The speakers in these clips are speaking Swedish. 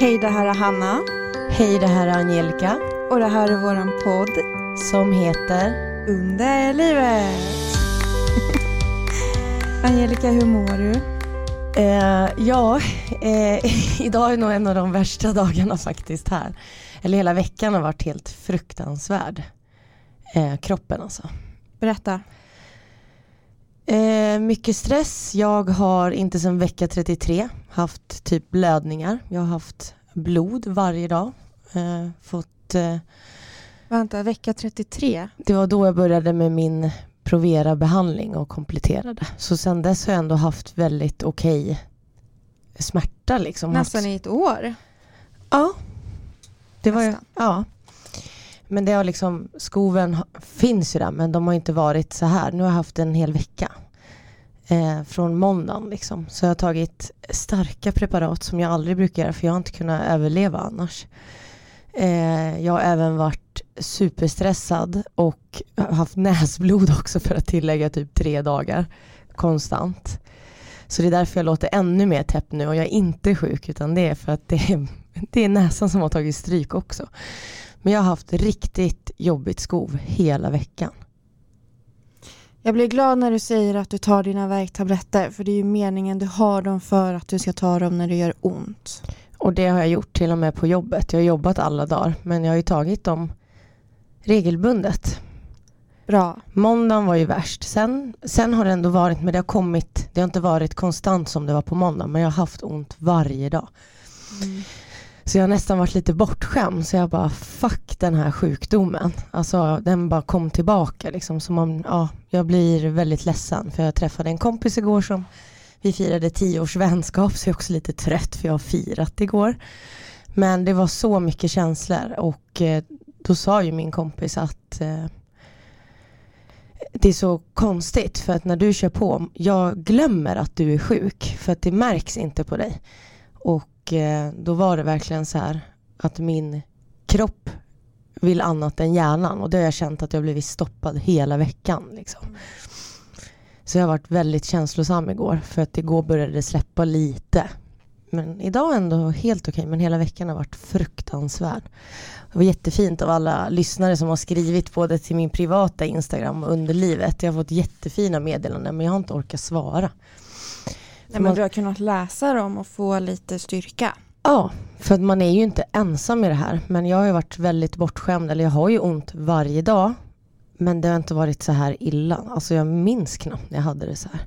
Hej, det här är Hanna. Hej, det här är Angelica Och det här är våran podd som heter Under livet. Angelica, hur mår du? eh, Ja, eh, idag är nog en av de värsta dagarna faktiskt här. Eller hela veckan har varit helt fruktansvärd. Eh, kroppen alltså. Berätta. Eh, mycket stress. Jag har inte sedan vecka 33 haft typ blödningar. Jag har haft blod varje dag. Eh, fått, eh, Vänta, vecka 33? det var då jag började med min Provera-behandling och kompletterade. Så sedan dess har jag ändå haft väldigt okej smärta. Liksom. Nästan haft, i ett år. Ja. Det var ja. Men det har liksom, skoven finns ju där men de har inte varit så här. Nu har jag haft en hel vecka. Eh, från måndagen liksom. Så jag har tagit starka preparat som jag aldrig brukar göra för jag har inte kunnat överleva annars. Eh, jag har även varit superstressad och haft näsblod också för att tillägga typ tre dagar konstant. Så det är därför jag låter ännu mer täppt nu och jag är inte sjuk utan det är för att det är, det är näsan som har tagit stryk också. Men jag har haft riktigt jobbigt skov hela veckan. Jag blir glad när du säger att du tar dina värktabletter för det är ju meningen du har dem för att du ska ta dem när det gör ont. Och det har jag gjort till och med på jobbet. Jag har jobbat alla dagar men jag har ju tagit dem regelbundet. Bra. Måndagen var ju värst. Sen, sen har det ändå varit, men det har kommit, det har inte varit konstant som det var på måndag men jag har haft ont varje dag. Så jag har nästan varit lite bortskämd så jag bara fuck den här sjukdomen. Alltså den bara kom tillbaka liksom som om, ja, jag blir väldigt ledsen för jag träffade en kompis igår som vi firade tio års vänskap så jag är också lite trött för jag har firat igår. Men det var så mycket känslor och eh, då sa ju min kompis att eh, det är så konstigt för att när du kör på, jag glömmer att du är sjuk för att det märks inte på dig. Och eh, då var det verkligen så här att min kropp vill annat än hjärnan och det har jag känt att jag blivit stoppad hela veckan. Liksom. Så jag har varit väldigt känslosam igår för att igår började det släppa lite. Men idag ändå helt okej men hela veckan har varit fruktansvärd. Det var jättefint av alla lyssnare som har skrivit både till min privata Instagram och under livet. Jag har fått jättefina meddelanden men jag har inte orkat svara. Nej, men du har kunnat läsa dem och få lite styrka. Ja, för att man är ju inte ensam i det här. Men jag har ju varit väldigt bortskämd, eller jag har ju ont varje dag. Men det har inte varit så här illa. Alltså jag minns knappt när jag hade det så här.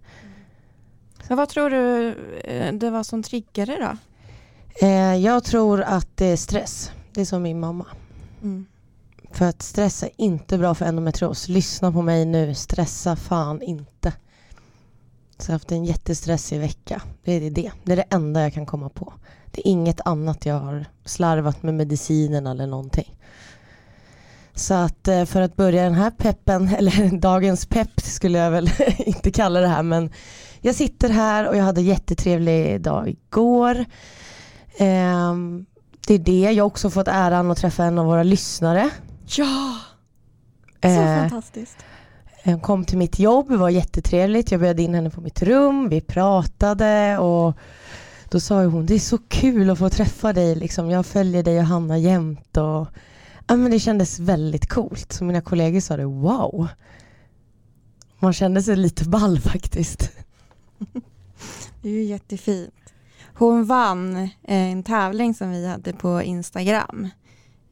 Men vad tror du eh, det var som triggade då? Eh, jag tror att det är stress. Det är som min mamma. Mm. För att stress är inte bra för endometrios. Lyssna på mig nu, stressa fan inte. Så jag har haft en jättestressig vecka. Det är det. Det är det enda jag kan komma på. Det är inget annat jag har slarvat med medicinen eller någonting. Så att eh, för att börja den här peppen, eller dagens pepp skulle jag väl inte kalla det här men jag sitter här och jag hade jättetrevlig dag igår. Ehm, det är det. Jag har också fått äran att träffa en av våra lyssnare. Ja! Så Eh, fantastiskt. Hon kom till mitt jobb, det var jättetrevligt. Jag bjöd in henne på mitt rum, vi pratade och då sa hon, det är så kul att få träffa dig, liksom. jag följer dig och Hanna jämt. Och, ja, men det kändes väldigt coolt. Så mina kollegor sa det, wow. Man kände sig lite ball faktiskt. Det är ju jättefint. Hon vann eh, en tävling som vi hade på Instagram.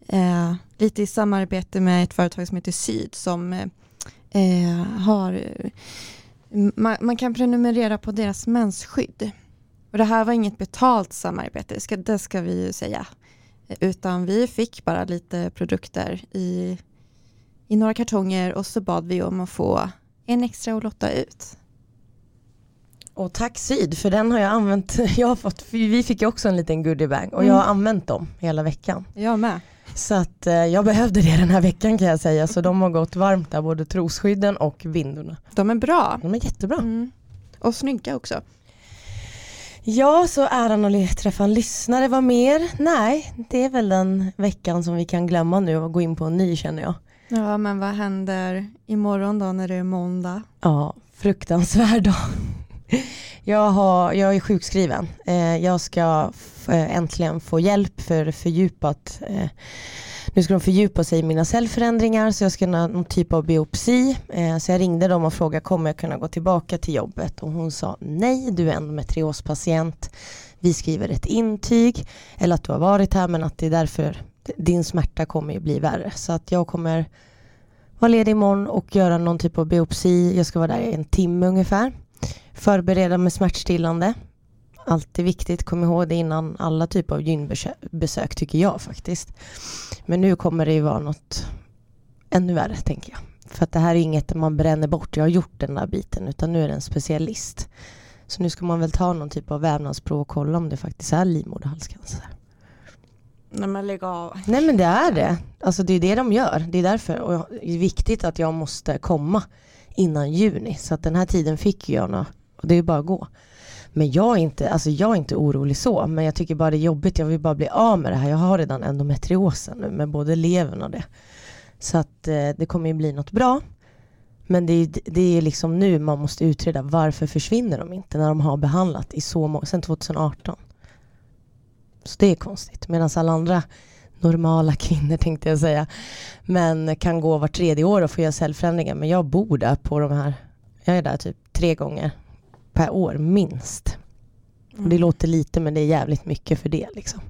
Eh, lite i samarbete med ett företag som heter Syd som eh, eh, har man, man kan prenumerera på deras mensskydd. Och det här var inget betalt samarbete, det ska, det ska vi ju säga. Eh, Utan vi fick bara lite produkter i, i några kartonger och så bad vi om att få en extra att lotta ut. Och tack Syd, för den har jag använt. Jag har fått, vi fick ju också en liten goodiebag och jag har använt dem hela veckan. Jag med. Så att eh, jag behövde det den här veckan kan jag säga. Så de har gått varmt där, både trosskydden och bindorna. De är bra. De är jättebra. Mm. Och snygga också. Ja, så äran att träffa en lyssnare, vad mer? Nej, det är väl den veckan som vi kan glömma nu och gå in på en ny känner jag. Ja, men vad händer imorgon då när det är måndag? Ja, fruktansvärd dag. Jag, har, jag är sjukskriven. Eh, jag ska eh, äntligen få hjälp för fördjupat eh, nu ska de fördjupa sig i mina cellförändringar så jag ska ha någon typ av biopsi. Eh, så jag ringde dem och frågade kommer jag kunna gå tillbaka till jobbet och hon sa nej, du är endometriospatient. Vi skriver ett intyg eller att du har varit här men att det är därför din smärta kommer att bli värre. Så att jag kommer vara ledig imorgon och göra någon typ av biopsi. Jag ska vara där i en timme ungefär. Förbereda med smärtstillande. Alltid viktigt, kom ihåg det innan alla typer av gynbesök tycker jag faktiskt. Men nu kommer det ju vara något ännu värre tänker jag. För att det här är inget man bränner bort, jag har gjort den där biten, utan nu är det en specialist. Så nu ska man väl ta någon typ av vävnadsprov och kolla om det faktiskt är livmoderhalscancer. Nej men lägg av. Nej men det är det. Alltså det är det de gör. Det är därför. Och det är viktigt att jag måste komma innan juni. Så att den här tiden fick jag nu. Och det är bara att gå. Men jag är, inte, alltså jag är inte orolig så. Men jag tycker bara det är jobbigt. Jag vill bara bli av med det här. Jag har redan endometriosen nu med både levern och det. Så att eh, det kommer ju bli något bra. Men det är, det är liksom nu man måste utreda varför försvinner de inte när de har behandlat i så många, sedan 2018. Så det är konstigt. Medan alla andra normala kvinnor tänkte jag säga, men kan gå var tredje år och få göra cellförändringar. Men jag bor där på de här, jag är där typ tre gånger per år minst. Mm. det låter lite men det är jävligt mycket för det liksom.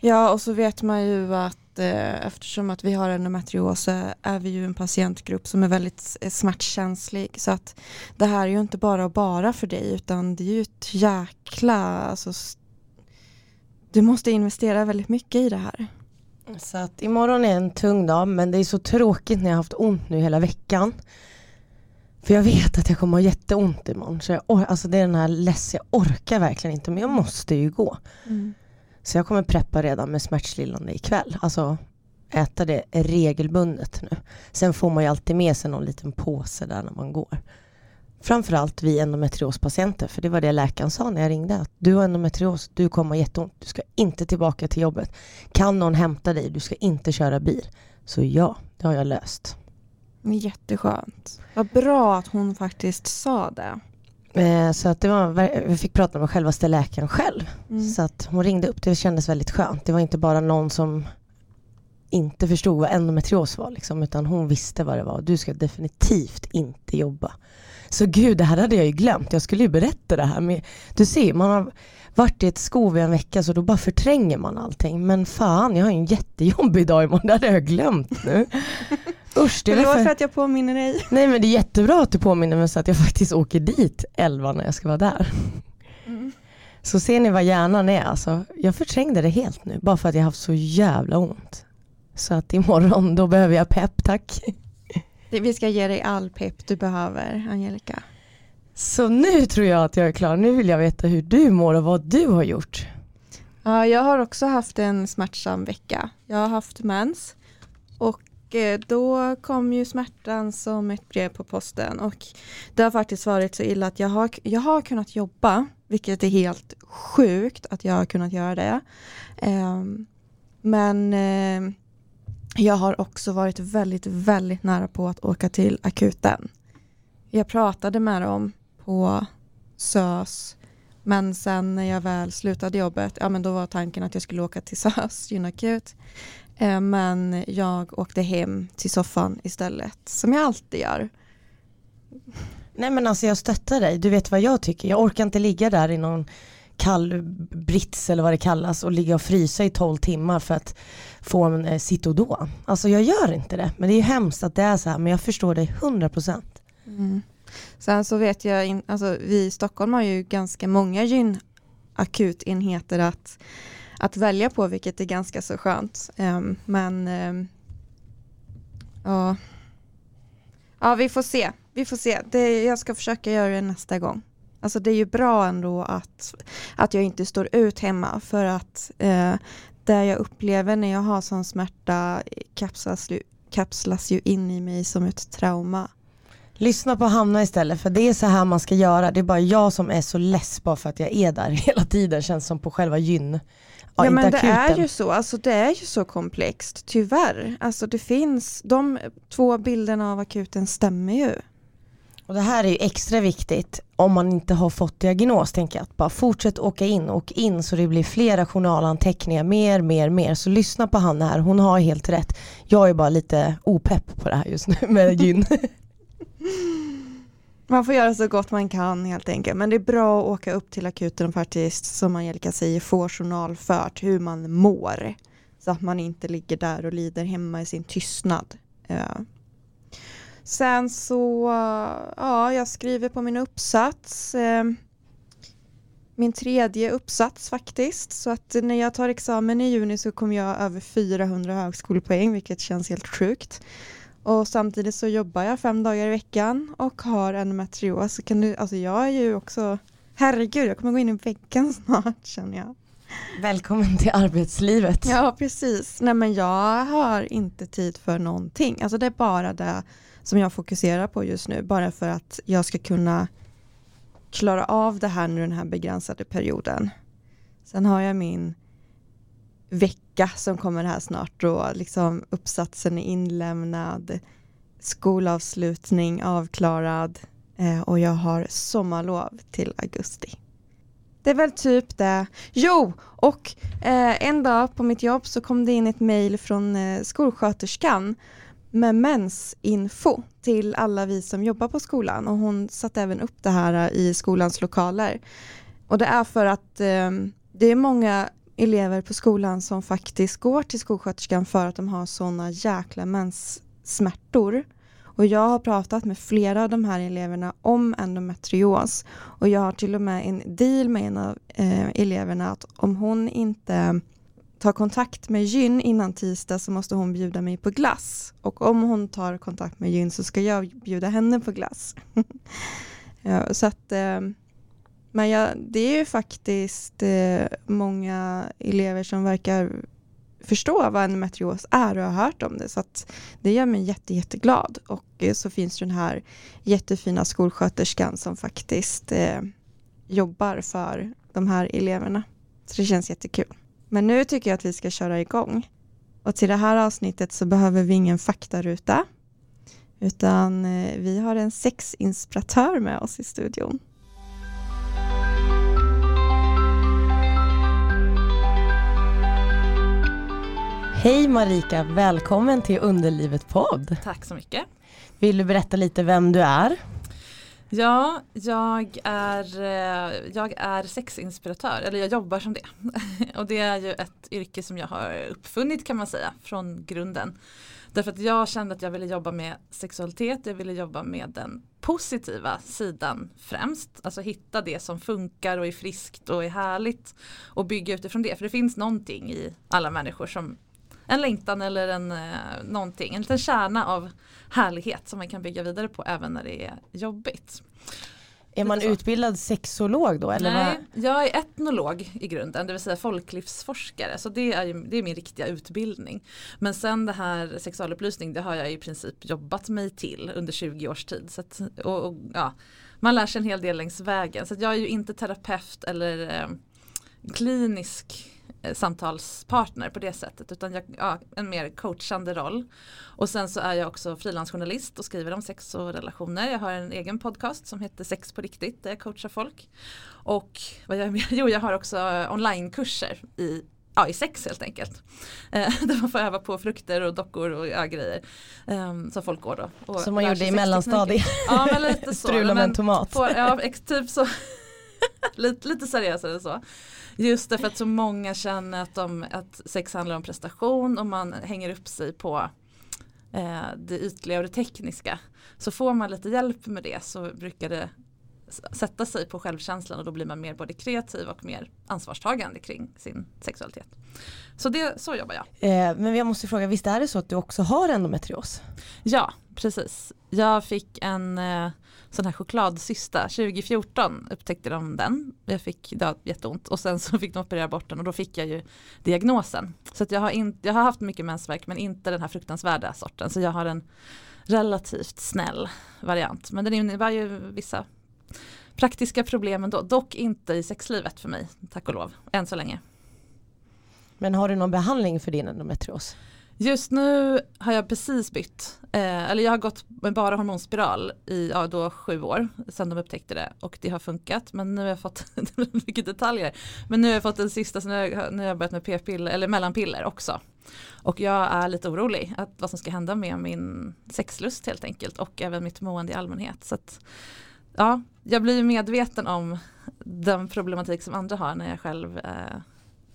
Ja och så vet man ju att eh, eftersom att vi har endometrios så är vi ju en patientgrupp som är väldigt smärtkänslig så att det här är ju inte bara bara för dig utan det är ju ett jäkla alltså, du måste investera väldigt mycket i det här. Så att imorgon är en tung dag men det är så tråkigt när jag har haft ont nu hela veckan. För jag vet att jag kommer ha jätteont imorgon. Så jag, alltså det är den här less, jag orkar verkligen inte men jag måste ju gå. Mm. Så jag kommer preppa redan med smärtstillande ikväll. Alltså äta det regelbundet nu. Sen får man ju alltid med sig någon liten påse där när man går. Framförallt vi endometriospatienter, för det var det läkaren sa när jag ringde. Att du har endometrios, du kommer ha jätteont, du ska inte tillbaka till jobbet. Kan någon hämta dig, du ska inte köra bil. Så ja, det har jag löst. Jätteskönt. Vad bra att hon faktiskt sa det. Eh, så att det var, vi fick prata med självaste läkaren själv. Mm. Så att hon ringde upp, det kändes väldigt skönt. Det var inte bara någon som inte förstod vad endometrios var, liksom, utan hon visste vad det var. Du ska definitivt inte jobba. Så gud, det här hade jag ju glömt. Jag skulle ju berätta det här. Men du ser, man har varit i ett skov i en vecka så då bara förtränger man allting. Men fan, jag har ju en jättejobbig dag imorgon. Det hade jag glömt nu. Usch, det är för... för att jag påminner dig. Nej men det är jättebra att du påminner mig så att jag faktiskt åker dit 11 när jag ska vara där. Mm. Så ser ni vad hjärnan är alltså. Jag förträngde det helt nu bara för att jag haft så jävla ont. Så att imorgon då behöver jag pepp tack. Vi ska ge dig all pepp du behöver, Angelica. Så nu tror jag att jag är klar. Nu vill jag veta hur du mår och vad du har gjort. Ja, jag har också haft en smärtsam vecka. Jag har haft mens och Eh, då kom ju smärtan som ett brev på posten och det har faktiskt varit så illa att jag har, jag har kunnat jobba, vilket är helt sjukt att jag har kunnat göra det. Ehm, men eh, jag har också varit väldigt, väldigt nära på att åka till akuten. Jag pratade med dem på SÖS men sen när jag väl slutade jobbet, ja men då var tanken att jag skulle åka till SÖS gynakut. Eh, men jag åkte hem till soffan istället, som jag alltid gör. Nej men alltså jag stöttar dig, du vet vad jag tycker. Jag orkar inte ligga där i någon kall brits eller vad det kallas och ligga och frysa i 12 timmar för att få en eh, Citodon. Alltså jag gör inte det. Men det är hemskt att det är så här men jag förstår dig 100%. Mm. Sen så vet jag, in, alltså vi i Stockholm har ju ganska många gynakutenheter att, att välja på vilket är ganska så skönt. Um, men um, ja. ja, vi får se. Vi får se. Det, jag ska försöka göra det nästa gång. Alltså det är ju bra ändå att, att jag inte står ut hemma för att eh, det jag upplever när jag har sån smärta kapslas, kapslas ju in i mig som ett trauma. Lyssna på Hanna istället för det är så här man ska göra. Det är bara jag som är så less bara för att jag är där hela tiden känns som på själva gyn. Ja, ja men det är ju så, alltså det är ju så komplext, tyvärr. Alltså det finns, de två bilderna av akuten stämmer ju. Och det här är ju extra viktigt om man inte har fått diagnos tänker jag. Att bara fortsätt åka in och in så det blir flera journalanteckningar, mer, mer, mer. Så lyssna på Hanna här, hon har helt rätt. Jag är bara lite opepp på det här just nu med gyn. Man får göra så gott man kan helt enkelt. Men det är bra att åka upp till akuten och faktiskt, som Angelica säger, få journalfört hur man mår. Så att man inte ligger där och lider hemma i sin tystnad. Eh. Sen så, eh, ja, jag skriver på min uppsats. Eh, min tredje uppsats faktiskt. Så att när jag tar examen i juni så kommer jag över 400 högskolepoäng, vilket känns helt sjukt. Och samtidigt så jobbar jag fem dagar i veckan och har endometrios. Kan du, alltså jag är ju också, herregud, jag kommer gå in i väggen snart känner jag. Välkommen till arbetslivet. Ja, precis. Nej men jag har inte tid för någonting. Alltså det är bara det som jag fokuserar på just nu. Bara för att jag ska kunna klara av det här nu den här begränsade perioden. Sen har jag min vecka som kommer här snart då liksom uppsatsen är inlämnad, skolavslutning avklarad eh, och jag har sommarlov till augusti. Det är väl typ det. Jo, och eh, en dag på mitt jobb så kom det in ett mejl från eh, skolsköterskan med mensinfo till alla vi som jobbar på skolan och hon satte även upp det här i skolans lokaler. Och det är för att eh, det är många elever på skolan som faktiskt går till skolsköterskan för att de har sådana jäkla menssmärtor. Och jag har pratat med flera av de här eleverna om endometrios och jag har till och med en deal med en av eh, eleverna att om hon inte tar kontakt med gyn innan tisdag så måste hon bjuda mig på glass. Och om hon tar kontakt med gyn så ska jag bjuda henne på glass. ja, så att, eh, men ja, det är ju faktiskt eh, många elever som verkar förstå vad endometrios är och har hört om det. Så att det gör mig jätte, jätteglad. Och eh, så finns den här jättefina skolsköterskan som faktiskt eh, jobbar för de här eleverna. Så det känns jättekul. Men nu tycker jag att vi ska köra igång. Och till det här avsnittet så behöver vi ingen faktaruta. Utan eh, vi har en sexinspiratör med oss i studion. Hej Marika, välkommen till Underlivet podd. Tack så mycket. Vill du berätta lite vem du är? Ja, jag är, eh, jag är sexinspiratör, eller jag jobbar som det. Och det är ju ett yrke som jag har uppfunnit kan man säga från grunden. Därför att jag kände att jag ville jobba med sexualitet, jag ville jobba med den positiva sidan främst. Alltså hitta det som funkar och är friskt och är härligt och bygga utifrån det. För det finns någonting i alla människor som en längtan eller en eh, någonting, en liten kärna av härlighet som man kan bygga vidare på även när det är jobbigt. Är man utbildad sexolog då? Eller Nej, vad? jag är etnolog i grunden, det vill säga folklivsforskare. Så det är, ju, det är min riktiga utbildning. Men sen det här sexualupplysning, det har jag i princip jobbat mig till under 20 års tid. Så att, och, och, ja, man lär sig en hel del längs vägen. Så jag är ju inte terapeut eller eh, klinisk samtalspartner på det sättet utan jag, ja, en mer coachande roll. Och sen så är jag också frilansjournalist och skriver om sex och relationer. Jag har en egen podcast som heter Sex på riktigt där jag coachar folk. Och vad jag? Jo, jag har också onlinekurser i ja, i sex helt enkelt. Eh, där man får öva på frukter och dockor och ja, grejer. Um, som folk går då. Och som man gjorde i mellanstadiet. Ja men lite så. Strula med en tomat. Får, ja, typ så. lite, lite seriösare så. Just därför att så många känner att, de, att sex handlar om prestation och man hänger upp sig på eh, det ytliga och det tekniska. Så får man lite hjälp med det så brukar det sätta sig på självkänslan och då blir man mer både kreativ och mer ansvarstagande kring sin sexualitet. Så det, så jobbar jag. Eh, men jag måste fråga, visst är det så att du också har endometrios? Ja, precis. Jag fick en eh, sån här chokladcysta. 2014 upptäckte de den. Jag fick det jätteont och sen så fick de operera bort den och då fick jag ju diagnosen. Så att jag, har in, jag har haft mycket mensvärk men inte den här fruktansvärda sorten. Så jag har en relativt snäll variant. Men den innebär ju vissa praktiska problem ändå. Dock inte i sexlivet för mig, tack och lov, än så länge. Men har du någon behandling för din endometrios? Just nu har jag precis bytt, eh, eller jag har gått med bara hormonspiral i ja, då sju år sedan de upptäckte det och det har funkat men nu har jag fått, mycket detaljer, men nu har jag fått den sista så nu har jag, nu har jag börjat med p-piller eller mellanpiller också. Och jag är lite orolig att vad som ska hända med min sexlust helt enkelt och även mitt mående i allmänhet. Så att, ja, jag blir medveten om den problematik som andra har när jag själv eh,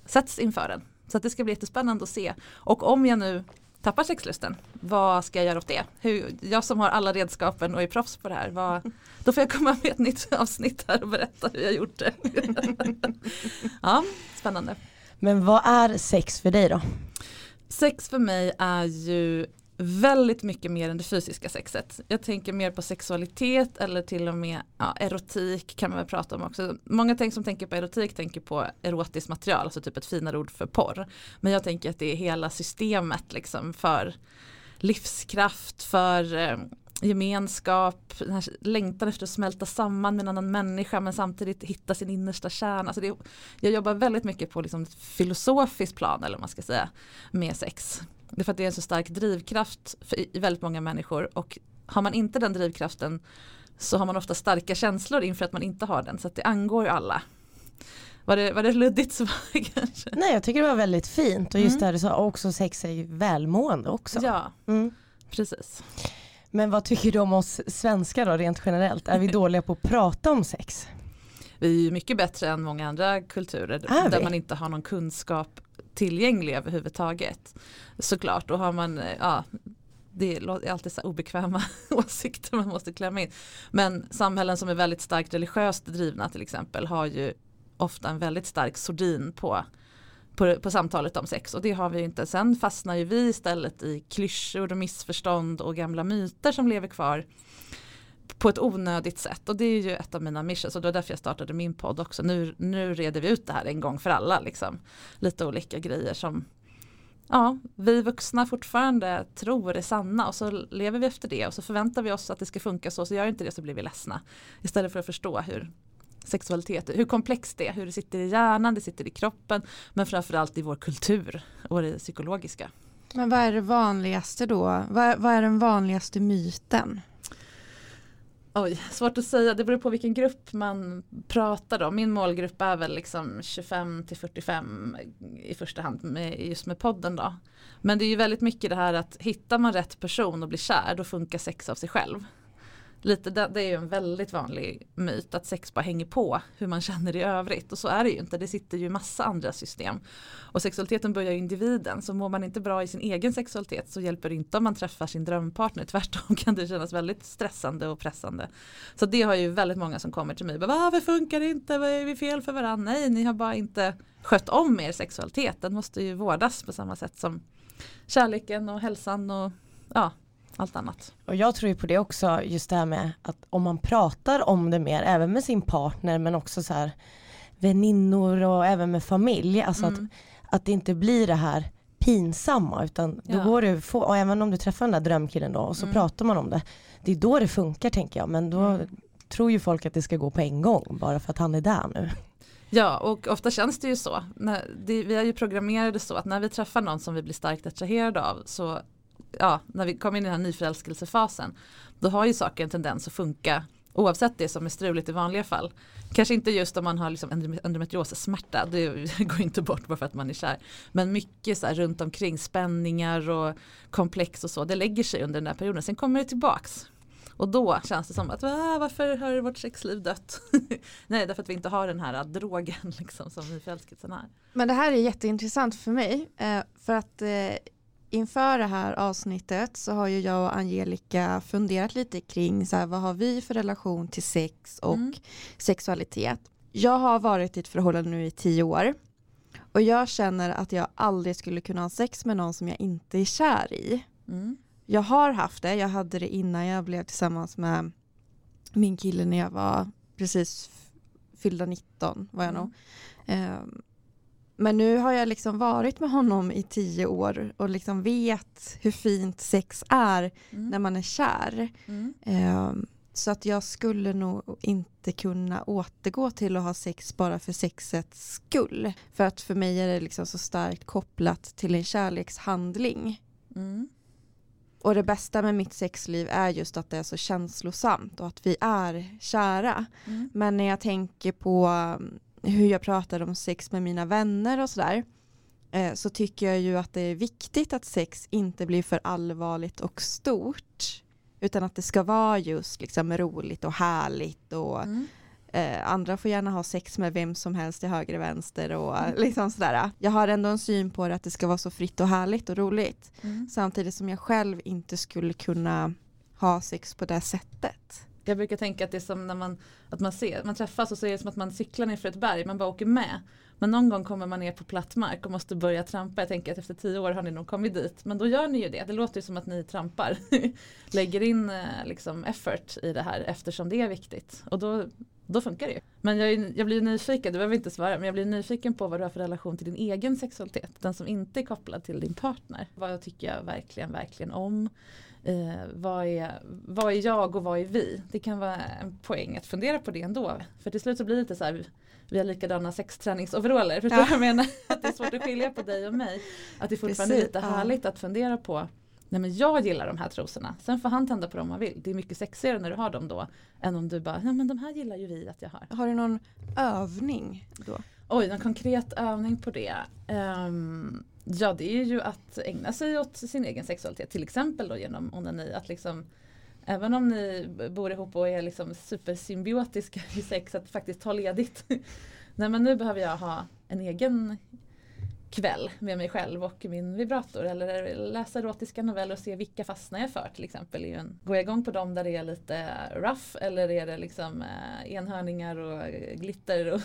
sätts inför den. Så att det ska bli jättespännande att se. Och om jag nu tappar sexlusten, vad ska jag göra åt det? Hur, jag som har alla redskapen och är proffs på det här, vad, då får jag komma med ett nytt avsnitt här och berätta hur jag gjort det. ja, spännande. Men vad är sex för dig då? Sex för mig är ju väldigt mycket mer än det fysiska sexet. Jag tänker mer på sexualitet eller till och med ja, erotik kan man väl prata om också. Många tänk, som tänker på erotik tänker på erotiskt material, alltså typ ett finare ord för porr. Men jag tänker att det är hela systemet liksom för livskraft, för eh, gemenskap, den här längtan efter att smälta samman med en annan människa men samtidigt hitta sin innersta kärna. Alltså det, jag jobbar väldigt mycket på liksom ett filosofiskt plan eller vad man ska säga med sex. Det är för att det är en så stark drivkraft för, i väldigt många människor och har man inte den drivkraften så har man ofta starka känslor inför att man inte har den så att det angår ju alla. Var det, var det luddigt svar kanske? Nej jag tycker det var väldigt fint och just mm. det här du sa också sex är ju välmående också. Ja, mm. precis. Men vad tycker du om oss svenskar då rent generellt? Är vi dåliga på att prata om sex? Vi är mycket bättre än många andra kulturer där man inte har någon kunskap tillgänglig överhuvudtaget. Såklart, då har man, ja, det är alltid så obekväma åsikter man måste klämma in. Men samhällen som är väldigt starkt religiöst drivna till exempel har ju ofta en väldigt stark sordin på, på, på samtalet om sex och det har vi inte. Sen fastnar ju vi istället i klyschor och missförstånd och gamla myter som lever kvar på ett onödigt sätt och det är ju ett av mina missions och det var därför jag startade min podd också. Nu, nu reder vi ut det här en gång för alla liksom. Lite olika grejer som ja, vi vuxna fortfarande tror är sanna och så lever vi efter det och så förväntar vi oss att det ska funka så, så gör inte det så blir vi ledsna. Istället för att förstå hur sexualitet, hur komplext det är, hur det sitter i hjärnan, det sitter i kroppen, men framförallt i vår kultur och det psykologiska. Men vad är det vanligaste då? Vad, vad är den vanligaste myten? Oj, svårt att säga. Det beror på vilken grupp man pratar om. Min målgrupp är väl liksom 25 till 45 i första hand med, just med podden då. Men det är ju väldigt mycket det här att hittar man rätt person och blir kär då funkar sex av sig själv lite, det, det är ju en väldigt vanlig myt att sex bara hänger på hur man känner i övrigt och så är det ju inte, det sitter ju massa andra system. Och sexualiteten börjar ju individen, så mår man inte bra i sin egen sexualitet så hjälper det inte om man träffar sin drömpartner, tvärtom kan det kännas väldigt stressande och pressande. Så det har ju väldigt många som kommer till mig, varför funkar det inte, vad är vi fel för varandra? Nej, ni har bara inte skött om er sexualitet, den måste ju vårdas på samma sätt som kärleken och hälsan och ja, allt annat. Och jag tror ju på det också, just det här med att om man pratar om det mer, även med sin partner men också så här väninnor och även med familj, alltså mm. att, att det inte blir det här pinsamma utan då ja. går det få, och även om du träffar den där drömkillen då och så mm. pratar man om det, det är då det funkar tänker jag men då mm. tror ju folk att det ska gå på en gång bara för att han är där nu. Ja och ofta känns det ju så. Vi är ju programmerade så att när vi träffar någon som vi blir starkt attraherade av så ja, när vi kommer in i den här nyförälskelsefasen då har ju saker en tendens att funka oavsett det som är struligt i vanliga fall. Kanske inte just om man har liksom endometriosesmärta, det går inte bort bara för att man är kär. Men mycket så här runt omkring spänningar och komplex och så, det lägger sig under den här perioden. Sen kommer det tillbaks. Och då känns det som att varför har vårt sexliv dött? Nej, därför att vi inte har den här äh, drogen liksom, som nyförälskelsen är. Men det här är jätteintressant för mig. Eh, för att eh, inför det här avsnittet så har ju jag och Angelica funderat lite kring så här, vad har vi för relation till sex och mm. sexualitet. Jag har varit i ett förhållande nu i tio år och jag känner att jag aldrig skulle kunna ha sex med någon som jag inte är kär i. Mm. Jag har haft det, jag hade det innan jag blev tillsammans med min kille när jag var precis fyllda 19 var jag mm. nog. Um, men nu har jag liksom varit med honom i tio år och liksom vet hur fint sex är mm. när man är kär. Mm. Um, så att jag skulle nog inte kunna återgå till att ha sex bara för sexets skull. För att för mig är det liksom så starkt kopplat till en kärlekshandling. Mm. Och det bästa med mitt sexliv är just att det är så känslosamt och att vi är kära. Mm. Men när jag tänker på hur jag pratar om sex med mina vänner och sådär eh, så tycker jag ju att det är viktigt att sex inte blir för allvarligt och stort utan att det ska vara just liksom roligt och härligt och Mm. eh, andra får gärna ha sex med vem som helst till höger och vänster och eh, liksom sådär. Jag har ändå en syn på det att det ska vara så fritt och härligt och roligt Mm. samtidigt som jag själv inte skulle kunna ha sex på det sättet. Jag brukar tänka att det är som när man, att man, ser, man träffas och så är det som att man cyklar ner för ett berg, man bara åker med. Men någon gång kommer man ner på platt mark och måste börja trampa. Jag tänker att efter tio år har ni nog kommit dit. Men då gör ni ju det. Det låter ju som att ni trampar. Lägger in eh, liksom effort i det här eftersom det är viktigt. Och då, då funkar det ju. Men jag, är- jag blir nyfiken, du behöver inte svara, men jag blir nyfiken på vad du har för relation till din egen sexualitet. Den som inte är kopplad till din partner. Vad tycker jag verkligen, verkligen om? Eh, vad, är, vad är jag och vad är vi? Det kan vara en poäng att fundera på det ändå. För till slut så blir det lite så här, vi har likadana sexträningsoveraller. Förstår du Ja. vad jag menar? Att det är svårt att skilja på dig och mig. Att det fortfarande är lite ja. härligt att fundera på Nej men jag gillar de här trosorna. Sen får han tända på dem om han vill. Det är mycket sexigare när du har dem då. Än om du bara, ja men de här gillar ju vi att jag har. Har du någon övning då? Oj, en konkret övning på det. Ehm, ja, det är ju att ägna sig åt sin egen sexualitet. Till exempel då genom onani. Att liksom, även om ni bor ihop och är liksom supersymbiotiska i sex, att faktiskt ta ledigt. Nej men nu behöver jag ha en egen kväll med mig själv och min vibrator eller läsa erotiska noveller och se vilka fastnar jag för till exempel. En- Går jag igång på dem där det är lite rough eller är det liksom eh, enhörningar och glitter och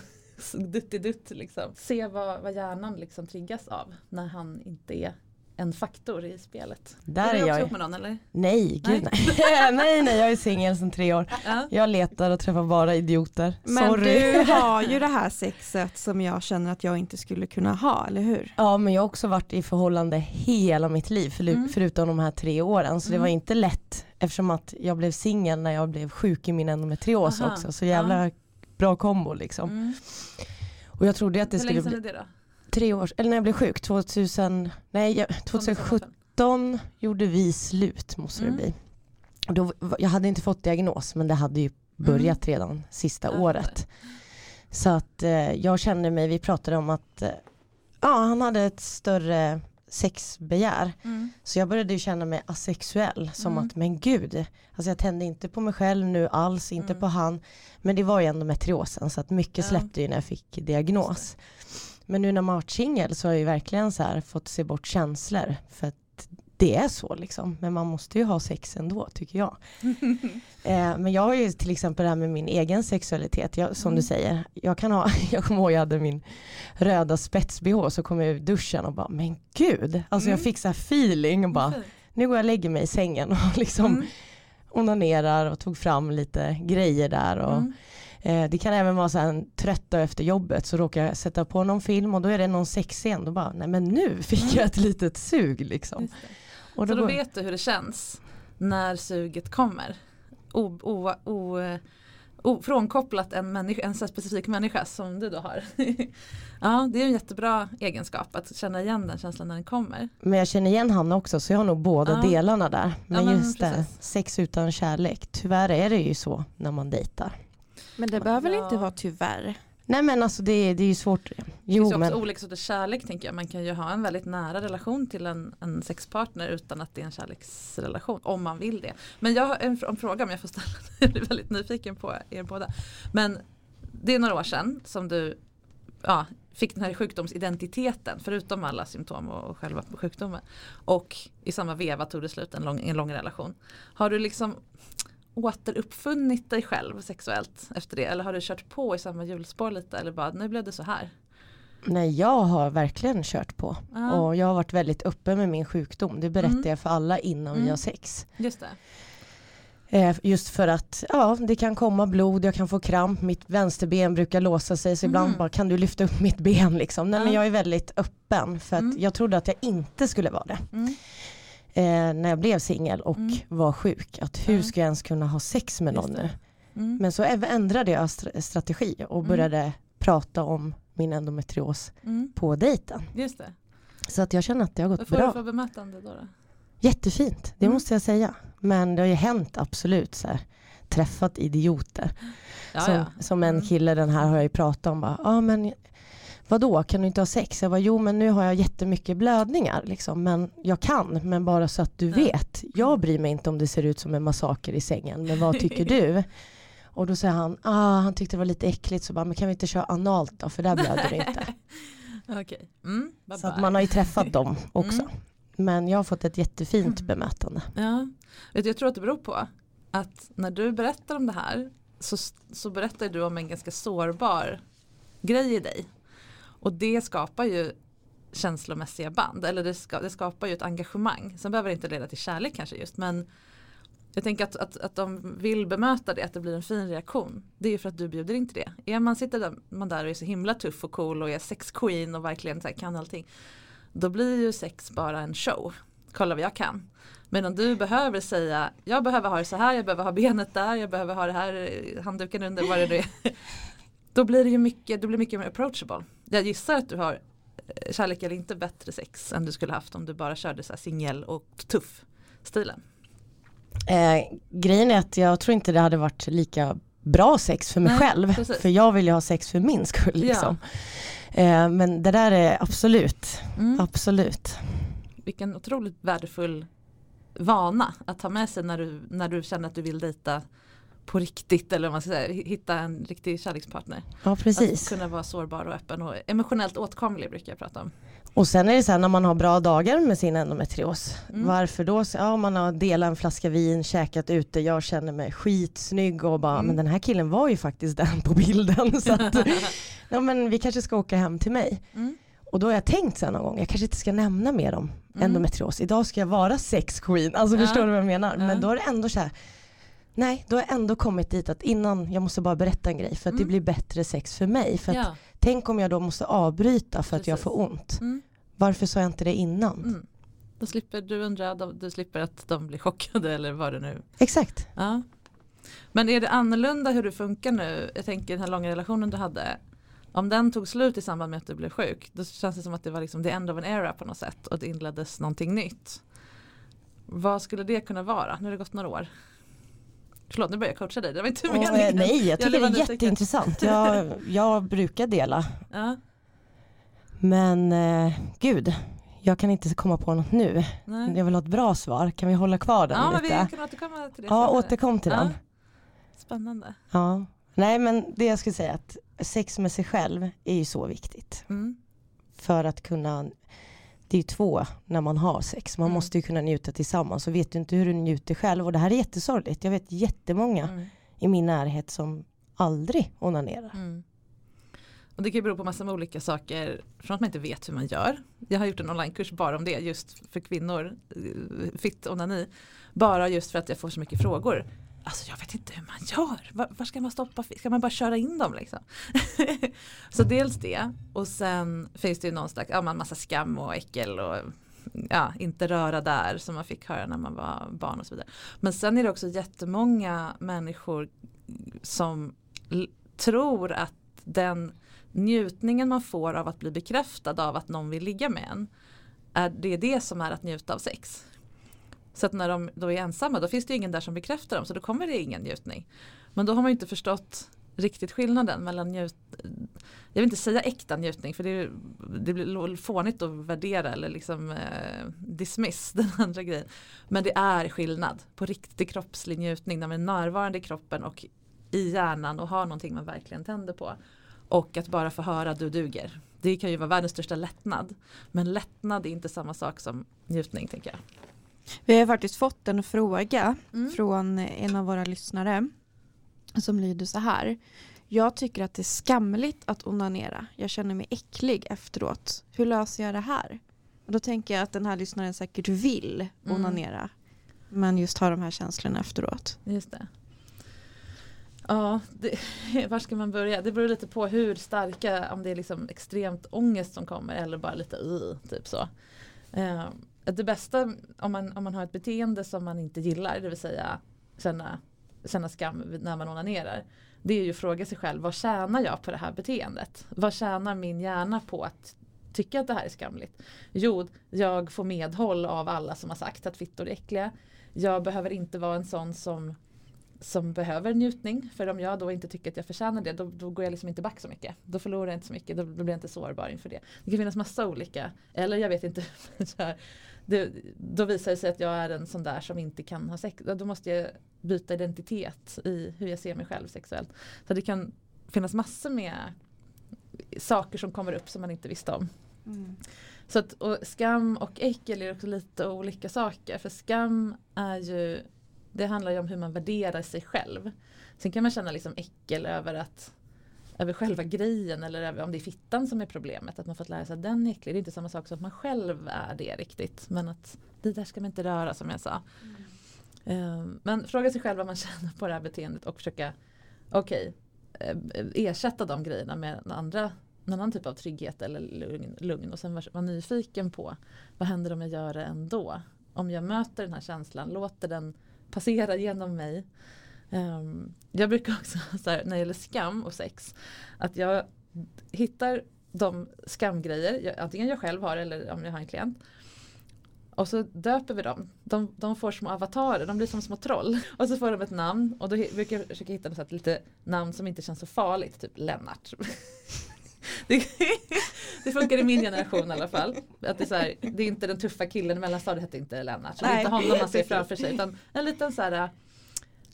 duttidutt liksom. Se vad, vad hjärnan liksom triggas av när han inte är en faktor i spelet. Där är är du jag. ihop med någon eller? Nej, gud nej. nej, nej, jag är singel sedan tre år. Ja. Jag letar och träffar bara idioter. Men Sorry. du har ju det här sexet som jag känner att jag inte skulle kunna ha, eller hur? Ja men jag har också varit i förhållande hela mitt liv för, Mm. förutom de här tre åren så det Mm. var inte lätt eftersom att jag blev singel när jag blev sjuk i min endometrios Aha. också så jävla bra kombo liksom. Mm. Och jag trodde att det Hur länge skulle sedan bli är det då? tre år, eller när jag blev sjuk 2000, nej jag- 2017 gjorde vi slut måste Mm. det bli. Och Då, jag hade inte fått diagnos men det hade ju börjat redan sista Ja, året. Så att eh, jag kände mig, vi pratade om att eh, ja, han hade ett större sexbegär. Mm. Så jag började känna mig asexuell som Mm. att men gud, alltså jag tände inte på mig själv nu alls, inte Mm. på han. Men det var ju endometriosen så att mycket släppte ju när jag fick diagnos. Men nu när man har varit singel så har jag ju verkligen så här fått se bort känslor. För att det är så liksom. Men man måste ju ha sex ändå tycker jag. Eh, men jag har ju till exempel det här med min egen sexualitet. Jag, som Mm. du säger, jag kan ha, jag kommer ihåg jag hade min röda spets-bh så kom jag ur duschen och bara men gud. Alltså jag Mm. fick så här feeling och bara nu går jag och lägger mig i sängen och liksom Mm. onanerar och tog fram lite grejer där. Och, Mm. eh, det kan även vara så här en trött dag efter jobbet så råkar jag sätta på någon film och då är det någon sexscen. Då bara, nej men nu fick Mm. jag ett litet sug liksom. Det. Och Så då då går, vet du hur det känns när suget kommer. O, o, o, o, frånkopplat en, människa, en specifik människa som du då har. ja, det är en jättebra egenskap att känna igen den känslan när den kommer. men jag känner igen Hanna också så jag har nog båda Ja. delarna där. Men, men just det, precis. sex utan kärlek. Tyvärr är det ju så när man dejtar. Men det behöver väl Ja. inte vara tyvärr? Nej men alltså det, det är ju svårt. Det finns Jo ju men också olika sorters kärlek tänker jag. Man kan ju ha en väldigt nära relation till en, en sexpartner utan att det är en kärleksrelation. Om man vill det. Men jag har en, en fråga om jag får ställa den. Jag blir väldigt nyfiken på er båda. Men det är några år sedan som du ja, fick den här sjukdomsidentiteten förutom alla symptom och, och själva sjukdomen. Och i samma veva tog det slut en lång, en lång relation. Har du liksom återuppfunnit dig själv sexuellt efter det? Eller har du kört på i samma hjulspår lite? Eller bara nu blev det så här? nej, jag har verkligen kört på. Ja. Och jag har varit väldigt öppen med min sjukdom. Det berättar Mm. jag för alla innan vi Mm. har sex. Just det. Eh, just för att ja, det kan komma blod, jag kan få kramp, mitt vänsterben brukar låsa sig så ibland Mm. bara kan du lyfta upp mitt ben liksom. Nej, men Ja. jag är väldigt öppen för att Mm. jag trodde att jag inte skulle vara det. Mm. Eh, när jag blev singel och Mm. var sjuk. Att hur ska jag ens kunna ha sex med någon nu? Mm. Men så ändrade jag str- strategi och Mm. började prata om min endometrios Mm. på dejten. Just det. Så att jag känner att det har Vad gått får du bra. för bemötande då? då? Jättefint, det Mm. måste jag säga. Men det har ju hänt absolut så här, träffat idioter. Ja, som, ja. som en Mm. kille den här har jag ju pratat om. Ja ah, men vadå kan du inte ha sex? Jag bara jo men nu har jag jättemycket blödningar liksom. Men jag kan men bara så att du vet. Jag bryr mig inte om det ser ut som en massaker i sängen. Men vad tycker du? Och då säger han, ah, han tyckte det var lite äckligt så bara, men kan vi inte köra analt då för där blöder det inte. Okej. Mm, bye Så att bye. man har ju träffat dem också. Mm. Men jag har fått ett jättefint Mm. bemötande. Ja. Jag tror att det beror på att när du berättar om det här så, så berättar du om en ganska sårbar grej i dig. Och det skapar ju känslomässiga band eller det, ska, det skapar ju ett engagemang. Sen behöver det inte leda till kärlek kanske just men jag tänker att, att, att de vill bemöta det, att det blir en fin reaktion. Det är ju för att du bjuder in till det. Är man, sitter där, man där och är så himla tuff och cool och är sex queen och verkligen så här, kan allting. Då blir ju sex bara en show. Kolla vad jag kan. Men om du behöver säga, jag behöver ha det så här, jag behöver ha benet där, jag behöver ha det här, eh, handduken under, vad det nu är. Då blir det ju mycket, det blir mycket mer approachable. Jag gissar att du har eh, kärlek eller inte bättre sex än du skulle haft om du bara körde så här singel och tuff stilen. Eh, grejen är att jag tror inte det hade varit lika bra sex för mig Nej, själv. precis. För jag vill ju ha sex för min skull. Liksom. Eh, men det där är absolut, Mm. absolut. Vilken otroligt värdefull vana att ha med sig när du, när du känner att du vill dejta på riktigt eller man ska säga, hitta en riktig kärlekspartner. Ja precis. Att kunna vara sårbar och öppen och emotionellt åtkomlig brukar jag prata om. Och sen är det så här när man har bra dagar med sin endometrios. Mm. Varför då? Ja, man har delat en flaska vin, käkat ute, jag känner mig skitsnygg och bara, Mm. men den här killen var ju faktiskt den på bilden. Så att, ja, men vi kanske ska åka hem till mig. Mm. Och då har jag tänkt här någon gång, jag kanske inte ska nämna mer om Mm. endometrios. Idag ska jag vara sex queen, alltså Ja. förstår du vad jag menar? Ja. Men då är det ändå så här, nej då har jag ändå kommit dit att innan, jag måste bara berätta en grej för att det Mm. blir bättre sex för mig. För att, Ja. tänk om jag då måste avbryta för att jag får ont. Mm. Varför sa jag inte det innan? Mm. Då slipper du undra, du slipper att de blir chockade eller vad det nu Exakt. Ja. Men är det annorlunda hur det funkar nu? Jag tänker den här långa relationen du hade. Om den tog slut i samband med att du blev sjuk. Då känns det som att det var liksom the end of an era på något sätt. Och det inleddes någonting nytt. Vad skulle det kunna vara? Nu har det gått några år. Förlåt nu börjar jag coacha dig. Det var inte Och, meningen. nej, jag tycker blev det är jätteintressant. Jag, jag brukar dela. Ja, Men eh, gud, jag kan inte komma på något nu. nej. Jag vill ha ett bra svar. Kan vi hålla kvar den ja men lite? vi kan återkomma till det Ja, senare. återkom till den. Ja. Spännande. Ja. Nej men det jag skulle säga att sex med sig själv är ju så viktigt. Mm. För att kunna, det är ju två när man har sex. Man Mm. måste ju kunna njuta tillsammans. Och vet du inte hur du njuter själv. Och det här är jättesorgligt. Jag vet jättemånga Mm. i min närhet som aldrig onanerar. Mm. Och det kan ju bero på massor med olika saker. Från att man inte vet hur man gör. Jag har gjort en onlinekurs bara om det just för kvinnor. eh, Fitt onani. Bara just för att jag får så mycket frågor. Alltså jag vet inte hur man gör. Var, var ska man stoppa? Ska man bara köra in dem liksom? så dels det. Och sen finns det ju någon slags, ja, man massa skam och äckel och ja, inte röra där som man fick höra när man var barn och så vidare. Men sen är det också jättemånga människor som tror att den njutningen man får av att bli bekräftad av att någon vill ligga med en är det är det som är att njuta av sex. Så att när de då är ensamma då finns det ju ingen där som bekräftar dem så då kommer det ingen njutning. Men då har man ju inte förstått riktigt skillnaden mellan njut jag vill inte säga äkta njutning för det, är, det blir fånigt att värdera eller liksom eh, dismiss den andra grejen. Men det är skillnad på riktig kroppslig njutning när man är närvarande i kroppen och i hjärnan och har någonting man verkligen tänder på. Och att bara få höra du duger. Det kan ju vara världens största lättnad. Men lättnad är inte samma sak som njutning tänker jag. Vi har faktiskt fått en fråga Mm. från en av våra lyssnare som lyder så här. Jag tycker att det är skamligt att onanera. Jag känner mig äcklig efteråt. Hur löser jag det här? Och då tänker jag att den här lyssnaren säkert vill Mm. onanera. Men just har de här känslorna efteråt. Just det. Ja, det, var ska man börja? Det beror lite på hur starka, om det är liksom extremt ångest som kommer eller bara lite uh, typ så. Det bästa om man, om man har ett beteende som man inte gillar, det vill säga känna, känna skam när man onanerar. Det är ju att fråga sig själv, vad tjänar jag på det här beteendet? Vad tjänar min hjärna på att tycka att det här är skamligt? Jo, jag får medhåll av alla som har sagt att fittor är äckliga. Jag behöver inte vara en sån som som behöver njutning. För om jag då inte tycker att jag förtjänar det då, då går jag liksom inte back så mycket. Då förlorar jag inte så mycket, då, då blir jag inte sårbar inför det. Det kan finnas massa olika, eller jag vet inte. det, då visar det sig att jag är en sån där som inte kan ha sex. Då måste jag byta identitet i hur jag ser mig själv sexuellt. Så det kan finnas massor med saker som kommer upp som man inte visste om. Mm. Så att, och skam och äckel är också lite olika saker. För skam är ju det handlar ju om hur man värderar sig själv. Sen kan man känna liksom äckel över att över själva grejen eller om det är fittan som är problemet. Att man fått lära sig att den är äcklig. Det är inte samma sak som att man själv är det riktigt. Men att det där ska man inte röra som jag sa. Mm. Men fråga sig själv vad man känner på det här beteendet och försöka okej, okay, ersätta de grejerna med en, andra, en annan typ av trygghet eller lugn, lugn och sen vara var nyfiken på vad händer om jag gör det ändå? Om jag möter den här känslan, låter den passera genom mig. Um, jag brukar också, så här, när det gäller skam och sex, att jag hittar de skamgrejer, jag, antingen jag själv har eller om jag har en klient. Och så döper vi dem. De, de får små avatarer, de blir som små troll. Och så får de ett namn och då brukar jag försöka hitta något lite namn som inte känns så farligt, typ Lennart. Det, det, funkar i min generation i alla fall. Att det, är så här, det är inte den tuffa killen i mellanstadiet hette inte Lennart. Så det är inte honom man ser framför sig utan en liten så här,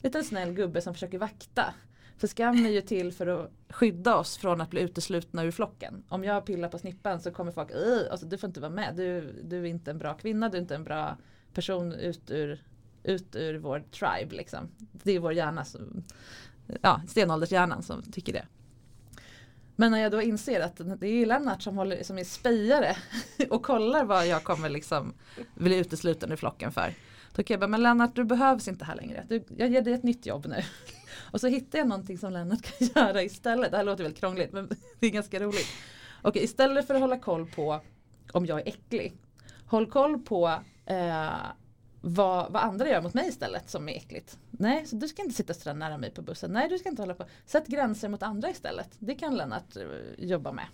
liten snäll gubbe som försöker vakta. För skam är ju till för att skydda oss från att bli uteslutna ur flocken. Om jag pillar på snippan så kommer folk, alltså, du får inte vara med, du, du är inte en bra kvinna, du är inte en bra person ut ur, ut ur vår tribe. Liksom. Det är vår hjärna, som, ja, stenåldershjärnan som tycker det. Men när jag då inser att det är Lennart som, håller, som är spejare och kollar vad jag kommer liksom bli utesluten ur flocken för. Då kan jag bara, men Lennart du behövs inte här längre. Du, jag ger dig ett nytt jobb nu. Och så hittar jag någonting som Lennart kan göra istället. Det här låter väldigt krångligt men det är ganska roligt. Okej, istället för att hålla koll på om jag är äcklig. Håll koll på eh, vad, vad, andra gör mot mig istället som är äckligt. Nej, så du ska inte sitta så nära mig på bussen. Nej, du ska inte hålla på. Sätt gränser mot andra istället. Det kan Lennart eh, jobba med.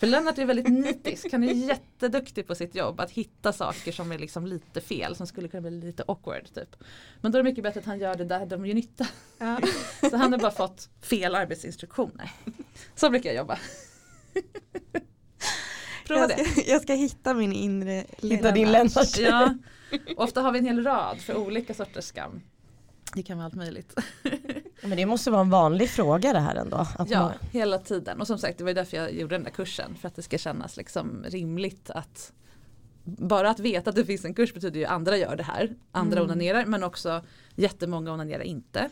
För Lennart är väldigt nitisk, han är jätteduktig på sitt jobb att hitta saker som är liksom lite fel, som skulle kunna bli lite awkward. Typ. Men då är det mycket bättre att han gör det där de gör nytta. Ja. så han har bara fått fel arbetsinstruktioner. Så brukar jag jobba. Prova jag ska, det. Jag ska hitta min inre Hitta din Lennart. Ja. Ofta har vi en hel rad för olika sorters skam. Det kan vara allt möjligt. Men det måste vara en vanlig fråga det här ändå. ja, man... hela tiden. Och som sagt det var därför jag gjorde den där kursen. För att det ska kännas liksom rimligt att bara att veta att det finns en kurs betyder ju att andra gör det här. Andra mm. onanerar men också jättemånga onanerar inte.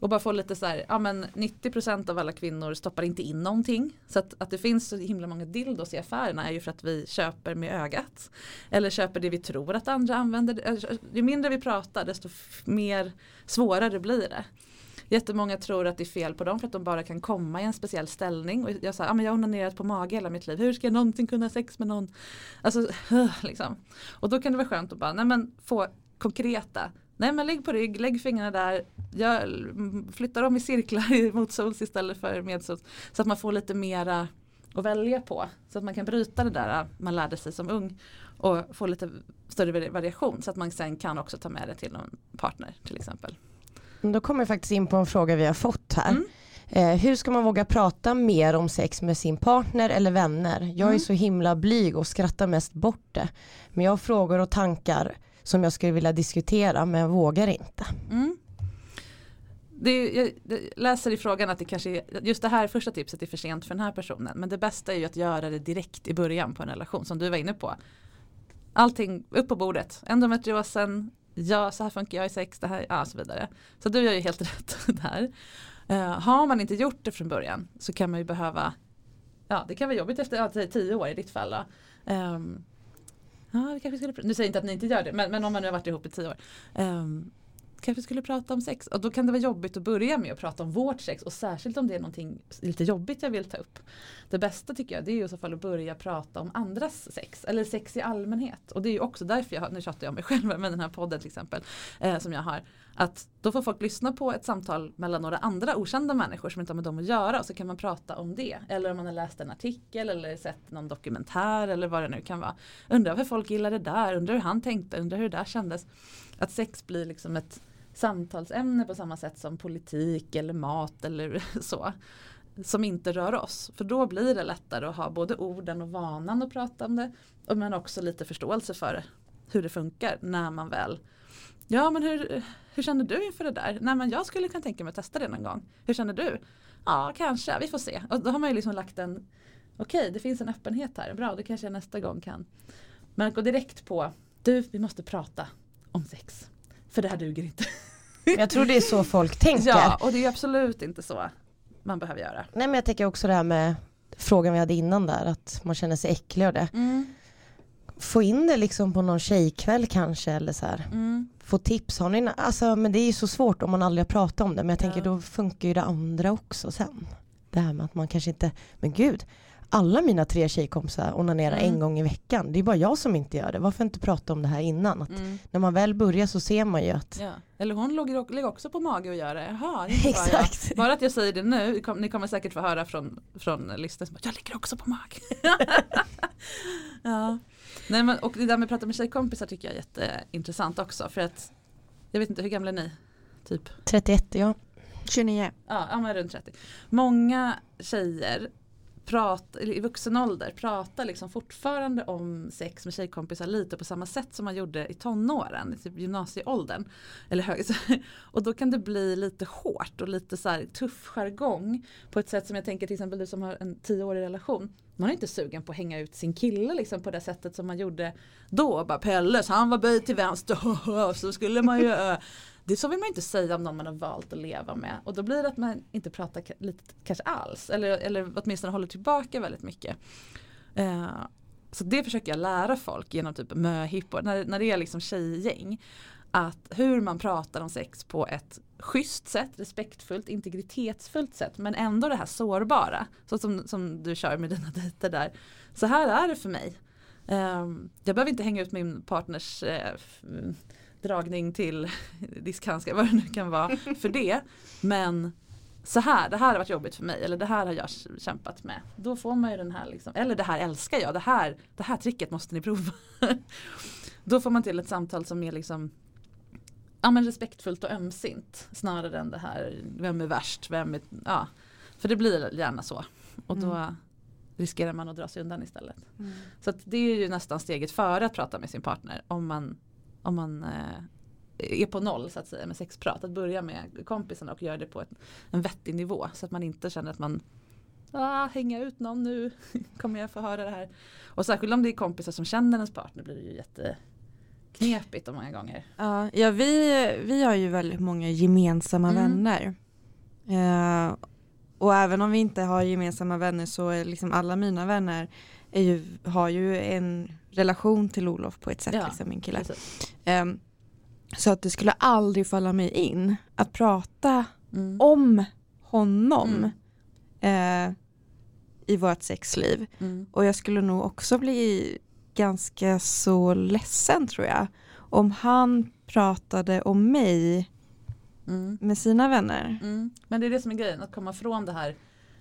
Och bara få lite så här, ja men 90% av alla kvinnor stoppar inte in någonting. Så att, att det finns så himla många dildos i affärerna är ju för att vi köper med ögat. Eller köper det vi tror att andra använder. Alltså, ju mindre vi pratar desto mer svårare blir det. Jättemånga tror att det är fel på dem för att de bara kan komma i en speciell ställning. Och jag sa, ja men jag har onanerat på mage hela mitt liv. Hur ska jag någonsin kunna ha sex med någon? Alltså, liksom. Och då kan det vara skönt att bara, nej men få konkreta Nej men lägg på rygg, lägg fingrarna där. Jag flyttar dem i cirklar motsols istället för medsols. Så att man får lite mera att välja på. Så att man kan bryta det där man lärde sig som ung. Och få lite större variation. Så att man sen kan också ta med det till någon partner till exempel. Då kommer jag faktiskt in på en fråga vi har fått här. Mm. Eh, hur ska man våga prata mer om sex med sin partner eller vänner? Jag är mm. så himla blyg och skrattar mest bort det. Men jag har frågor och tankar som jag skulle vilja diskutera men jag vågar inte. Mm. Det, jag läser i frågan att det kanske är, just det här första tipset är för sent för den här personen. Men det bästa är ju att göra det direkt i början på en relation som du var inne på. Allting upp på bordet, endometriosen, ja så här funkar jag i sex, det här, ja så vidare. Så du gör ju helt rätt där. Uh, har man inte gjort det från början så kan man ju behöva, ja det kan vara jobbigt efter ja, tio år i ditt fall. Um, Ja, vi kanske skulle, nu säger jag inte att ni inte gör det, men, men om man nu har varit ihop i tio år. Um, kanske skulle prata om sex. Och då kan det vara jobbigt att börja med att prata om vårt sex och särskilt om det är någonting lite jobbigt jag vill ta upp. Det bästa tycker jag det är i så fall att börja prata om andras sex eller sex i allmänhet. Och det är ju också därför jag, nu tjatar jag om mig själv med den här podden till exempel, eh, som jag har. Att då får folk lyssna på ett samtal mellan några andra okända människor som inte har med dem att göra och så kan man prata om det. Eller om man har läst en artikel eller sett någon dokumentär eller vad det nu kan vara. Undrar varför folk gillar det där, undrar hur han tänkte, undrar hur det där kändes. Att sex blir liksom ett samtalsämne på samma sätt som politik eller mat eller så. Som inte rör oss. För då blir det lättare att ha både orden och vanan att prata om det. Men också lite förståelse för hur det funkar när man väl Ja men hur, hur känner du inför det där? Nej men jag skulle kunna tänka mig att testa det någon gång. Hur känner du? Ja kanske, vi får se. Och då har man ju liksom lagt en Okej okay, det finns en öppenhet här, bra det kanske jag nästa gång kan. Men att gå direkt på Du vi måste prata om sex. För det här duger inte. Jag tror det är så folk tänker. Ja och det är absolut inte så man behöver göra. Nej men jag tänker också det här med frågan vi hade innan där att man känner sig äcklig av det. Mm få in det liksom på någon tjejkväll kanske eller så mm. Få tips, har ni, alltså, men det är ju så svårt om man aldrig har pratat om det men jag tänker ja. då funkar ju det andra också sen. Det här med att man kanske inte, men gud, alla mina tre tjejkompisar onanerar mm. en gång i veckan. Det är bara jag som inte gör det. Varför inte prata om det här innan? Att mm. När man väl börjar så ser man ju att ja. Eller hon ligger också på mage och gör det. Jaha, Exakt. Bara, bara att jag säger det nu, ni kommer säkert få höra från, från listan jag ligger också på mage. ja. Nej, men, och det där med att prata med tjejkompisar tycker jag är jätteintressant också. För att, jag vet inte, hur gamla är ni? Typ? 31 ja. 29. Ja, ja men runt 30. Många tjejer prata, i vuxen ålder pratar liksom fortfarande om sex med tjejkompisar lite på samma sätt som man gjorde i tonåren, typ gymnasieåldern. Eller hög, och då kan det bli lite hårt och lite så tuff jargong på ett sätt som jag tänker till exempel du som har en tioårig relation. Man är inte sugen på att hänga ut sin kille liksom på det sättet som man gjorde då. Bara Pelles han var böjd till vänster så skulle man ju det så vill man inte säga om någon man har valt att leva med. Och då blir det att man inte pratar lite, kanske alls. Eller, eller åtminstone håller tillbaka väldigt mycket. Uh, så det försöker jag lära folk genom typ möhippor. När, när det är liksom tjejgäng. Att hur man pratar om sex på ett schysst sätt, respektfullt, integritetsfullt sätt. Men ändå det här sårbara. Så som, som du kör med dina dejter där. Så här är det för mig. Um, jag behöver inte hänga ut min partners uh, dragning till diskhandskar, vad det nu kan vara för det. Men så här, det här har varit jobbigt för mig eller det här har jag kämpat med. Då får man ju den här liksom, eller det här älskar jag, det här, det här tricket måste ni prova. Då får man till ett samtal som är liksom ja, men respektfullt och ömsint snarare än det här vem är värst, vem är, ja. För det blir gärna så. Och då mm. riskerar man att dra sig undan istället. Mm. Så det är ju nästan steget före att prata med sin partner om man om man eh, är på noll så att säga med sexprat. Att börja med kompisarna och göra det på ett, en vettig nivå. Så att man inte känner att man ah, hänga ut någon nu kommer jag få höra det här. Och särskilt om det är kompisar som känner ens partner blir det ju jätteknepigt många gånger. Ja, ja vi, vi har ju väldigt många gemensamma mm. vänner. Uh, och även om vi inte har gemensamma vänner så är liksom alla mina vänner ju, har ju en relation till Olof på ett sätt, ja, liksom, min kille. Um, så att det skulle aldrig falla mig in att prata mm. om honom mm. eh, i vårt sexliv. Mm. Och jag skulle nog också bli ganska så ledsen tror jag. Om han pratade om mig mm. med sina vänner. Mm. Men det är det som är grejen, att komma från det här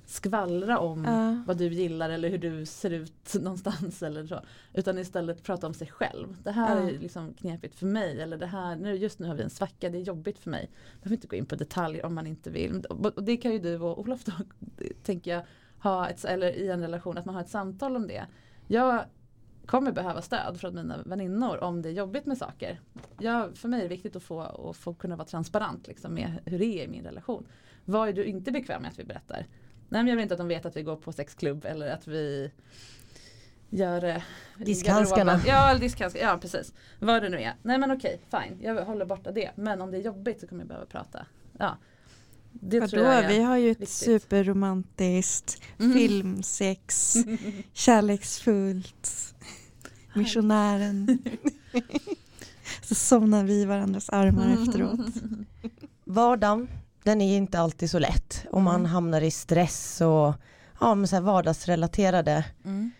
skvallra om uh. vad du gillar eller hur du ser ut någonstans eller så. Utan istället prata om sig själv. Det här uh. är liksom knepigt för mig eller det här, nu, just nu har vi en svacka, det är jobbigt för mig. Jag behöver inte gå in på detaljer om man inte vill. Och det kan ju du och Olof då, tänker jag, ha ett, eller i en relation, att man har ett samtal om det. Jag kommer behöva stöd från mina väninnor om det är jobbigt med saker. Jag, för mig är det viktigt att få, att få kunna vara transparent liksom, med hur det är i min relation. Vad är du inte bekväm med att vi berättar? Nej men jag vill inte att de vet att vi går på sexklubb eller att vi gör eh, Diskhandskarna. Ja, diskhandskar. ja precis. Vad det nu är. Nej men okej, fine. Jag håller borta det. Men om det är jobbigt så kommer jag behöva prata. Ja. Det Vadå? tror jag är Vi har ju ett viktigt. superromantiskt mm. filmsex, kärleksfullt, missionären. så somnar vi i varandras armar efteråt. Vardagen den är inte alltid så lätt. Och man mm. hamnar i stress och ja, men så här vardagsrelaterade mm.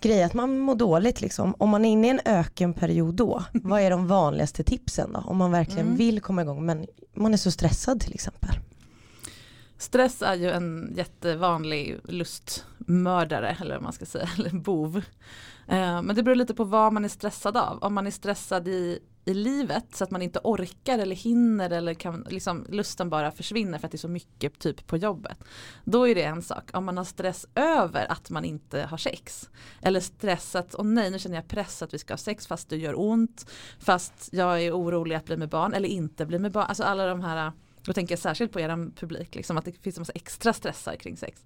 grej att man mår dåligt liksom. Om man är inne i en ökenperiod då, vad är de vanligaste tipsen då? Om man verkligen Mm. vill komma igång men man är så stressad till exempel. Stress är ju en jättevanlig lustmördare eller vad man ska säga, eller bov. Eh, Men det beror lite på vad man är stressad av. Om man är stressad i, i livet så att man inte orkar eller hinner eller kan, liksom, lusten bara försvinner för att det är så mycket typ på jobbet. Då är det en sak. Om man har stress över att man inte har sex. Eller stress att, åh nej nu känner jag press att vi ska ha sex fast det gör ont. Fast jag är orolig att bli med barn eller inte bli med barn. Alltså alla de här då tänker jag särskilt på er publik, liksom, att det finns en massa extra stressar kring sex.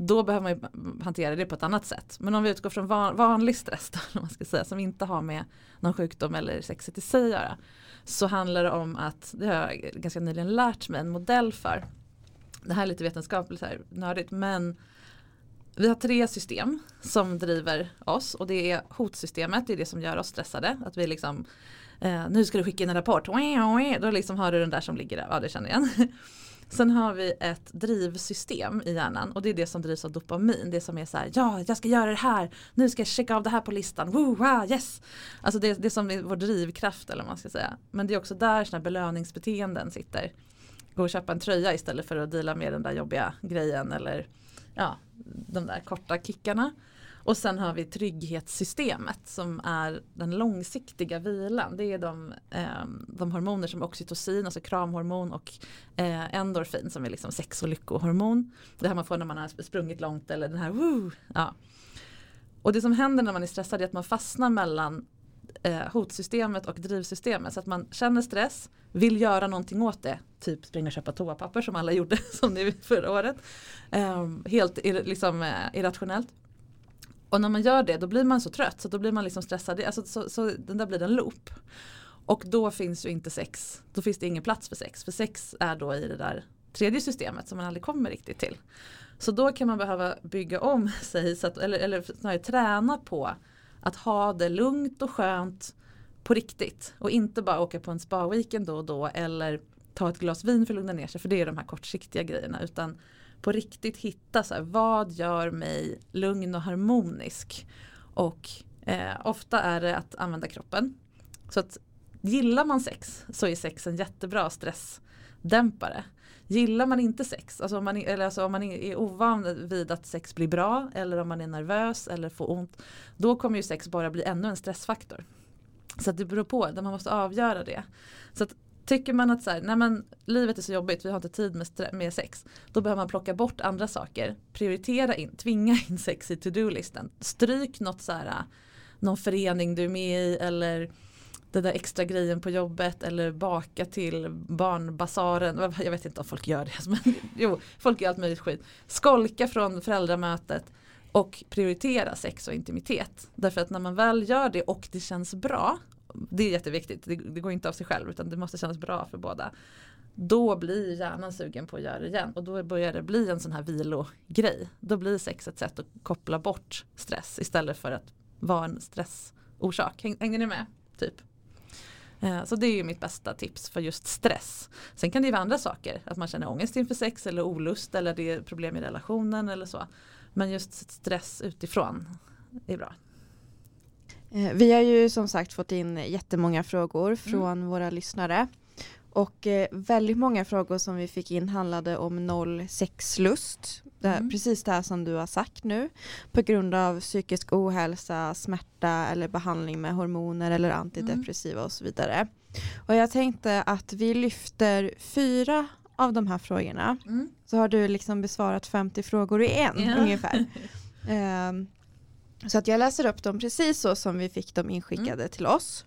Då behöver man ju hantera det på ett annat sätt. Men om vi utgår från van, vanlig stress då, man ska säga, som inte har med någon sjukdom eller sexet i sig att göra. Så handlar det om att, det har jag ganska nyligen lärt mig en modell för. Det här är lite vetenskapligt här, nördigt men vi har tre system som driver oss och det är hotsystemet, det är det som gör oss stressade. Att vi liksom Eh, nu ska du skicka in en rapport. Då liksom har du den där som ligger där. Ja, det känner jag igen. Sen har vi ett drivsystem i hjärnan och det är det som drivs av dopamin. Det som är så här, ja jag ska göra det här, nu ska jag checka av det här på listan, Woo, wow, yes! Alltså det, det som är vår drivkraft eller vad man ska säga. Men det är också där sådana belöningsbeteenden sitter. Gå och köpa en tröja istället för att dela med den där jobbiga grejen eller ja, de där korta kickarna. Och sen har vi trygghetssystemet som är den långsiktiga vilan. Det är de, eh, de hormoner som oxytocin, alltså kramhormon och eh, endorfin som är liksom sex och lyckohormon. Det här man får när man har sprungit långt eller den här woo. Ja. Och det som händer när man är stressad är att man fastnar mellan eh, hotsystemet och drivsystemet. Så att man känner stress, vill göra någonting åt det. Typ springa och köpa toapapper som alla gjorde som ni förra året. Eh, helt ir, liksom, eh, irrationellt. Och när man gör det då blir man så trött så då blir man liksom stressad. Alltså, så, så den där blir en loop. Och då finns ju inte sex, då finns det ingen plats för sex. För sex är då i det där tredje systemet som man aldrig kommer riktigt till. Så då kan man behöva bygga om sig, så att, eller, eller snarare träna på att ha det lugnt och skönt på riktigt. Och inte bara åka på en spa-weekend då och då eller ta ett glas vin för att lugna ner sig. För det är de här kortsiktiga grejerna. Utan på riktigt hitta så här, vad gör mig lugn och harmonisk. Och eh, ofta är det att använda kroppen. Så att gillar man sex så är sex en jättebra stressdämpare. Gillar man inte sex, alltså om, man, eller alltså om man är ovan vid att sex blir bra eller om man är nervös eller får ont. Då kommer ju sex bara bli ännu en stressfaktor. Så att det beror på, där man måste avgöra det. Så att Tycker man att så här, nej men, livet är så jobbigt, vi har inte tid med, med sex. Då behöver man plocka bort andra saker. Prioritera in, tvinga in sex i to-do-listen. Stryk något så här, någon förening du är med i eller den där extra grejen på jobbet eller baka till barnbasaren. Jag vet inte om folk gör det. Men jo, folk gör allt möjligt skit. Skolka från föräldramötet och prioritera sex och intimitet. Därför att när man väl gör det och det känns bra det är jätteviktigt, det, det, går inte av sig själv utan det måste kännas bra för båda. Då blir hjärnan sugen på att göra det igen och då börjar det bli en sån här vilogrej. Då blir sex ett sätt att koppla bort stress istället för att vara en stressorsak. Hänger ni med? Typ. Eh, så det är ju mitt bästa tips för just stress. Sen kan det ju vara andra saker, att man känner ångest inför sex eller olust eller det är problem i relationen eller så. Men just stress utifrån är bra. Eh, vi har ju som sagt fått in jättemånga frågor från mm. våra lyssnare. Och eh, väldigt många frågor som vi fick in handlade om sexlust. Mm. Precis det här som du har sagt nu. På grund av psykisk ohälsa, smärta eller behandling med hormoner eller antidepressiva mm. och så vidare. Och jag tänkte att vi lyfter fyra av de här frågorna. Mm. Så har du liksom besvarat 50 frågor i en yeah. ungefär. um, Så att jag läser upp dem precis så som vi fick dem inskickade mm. till oss.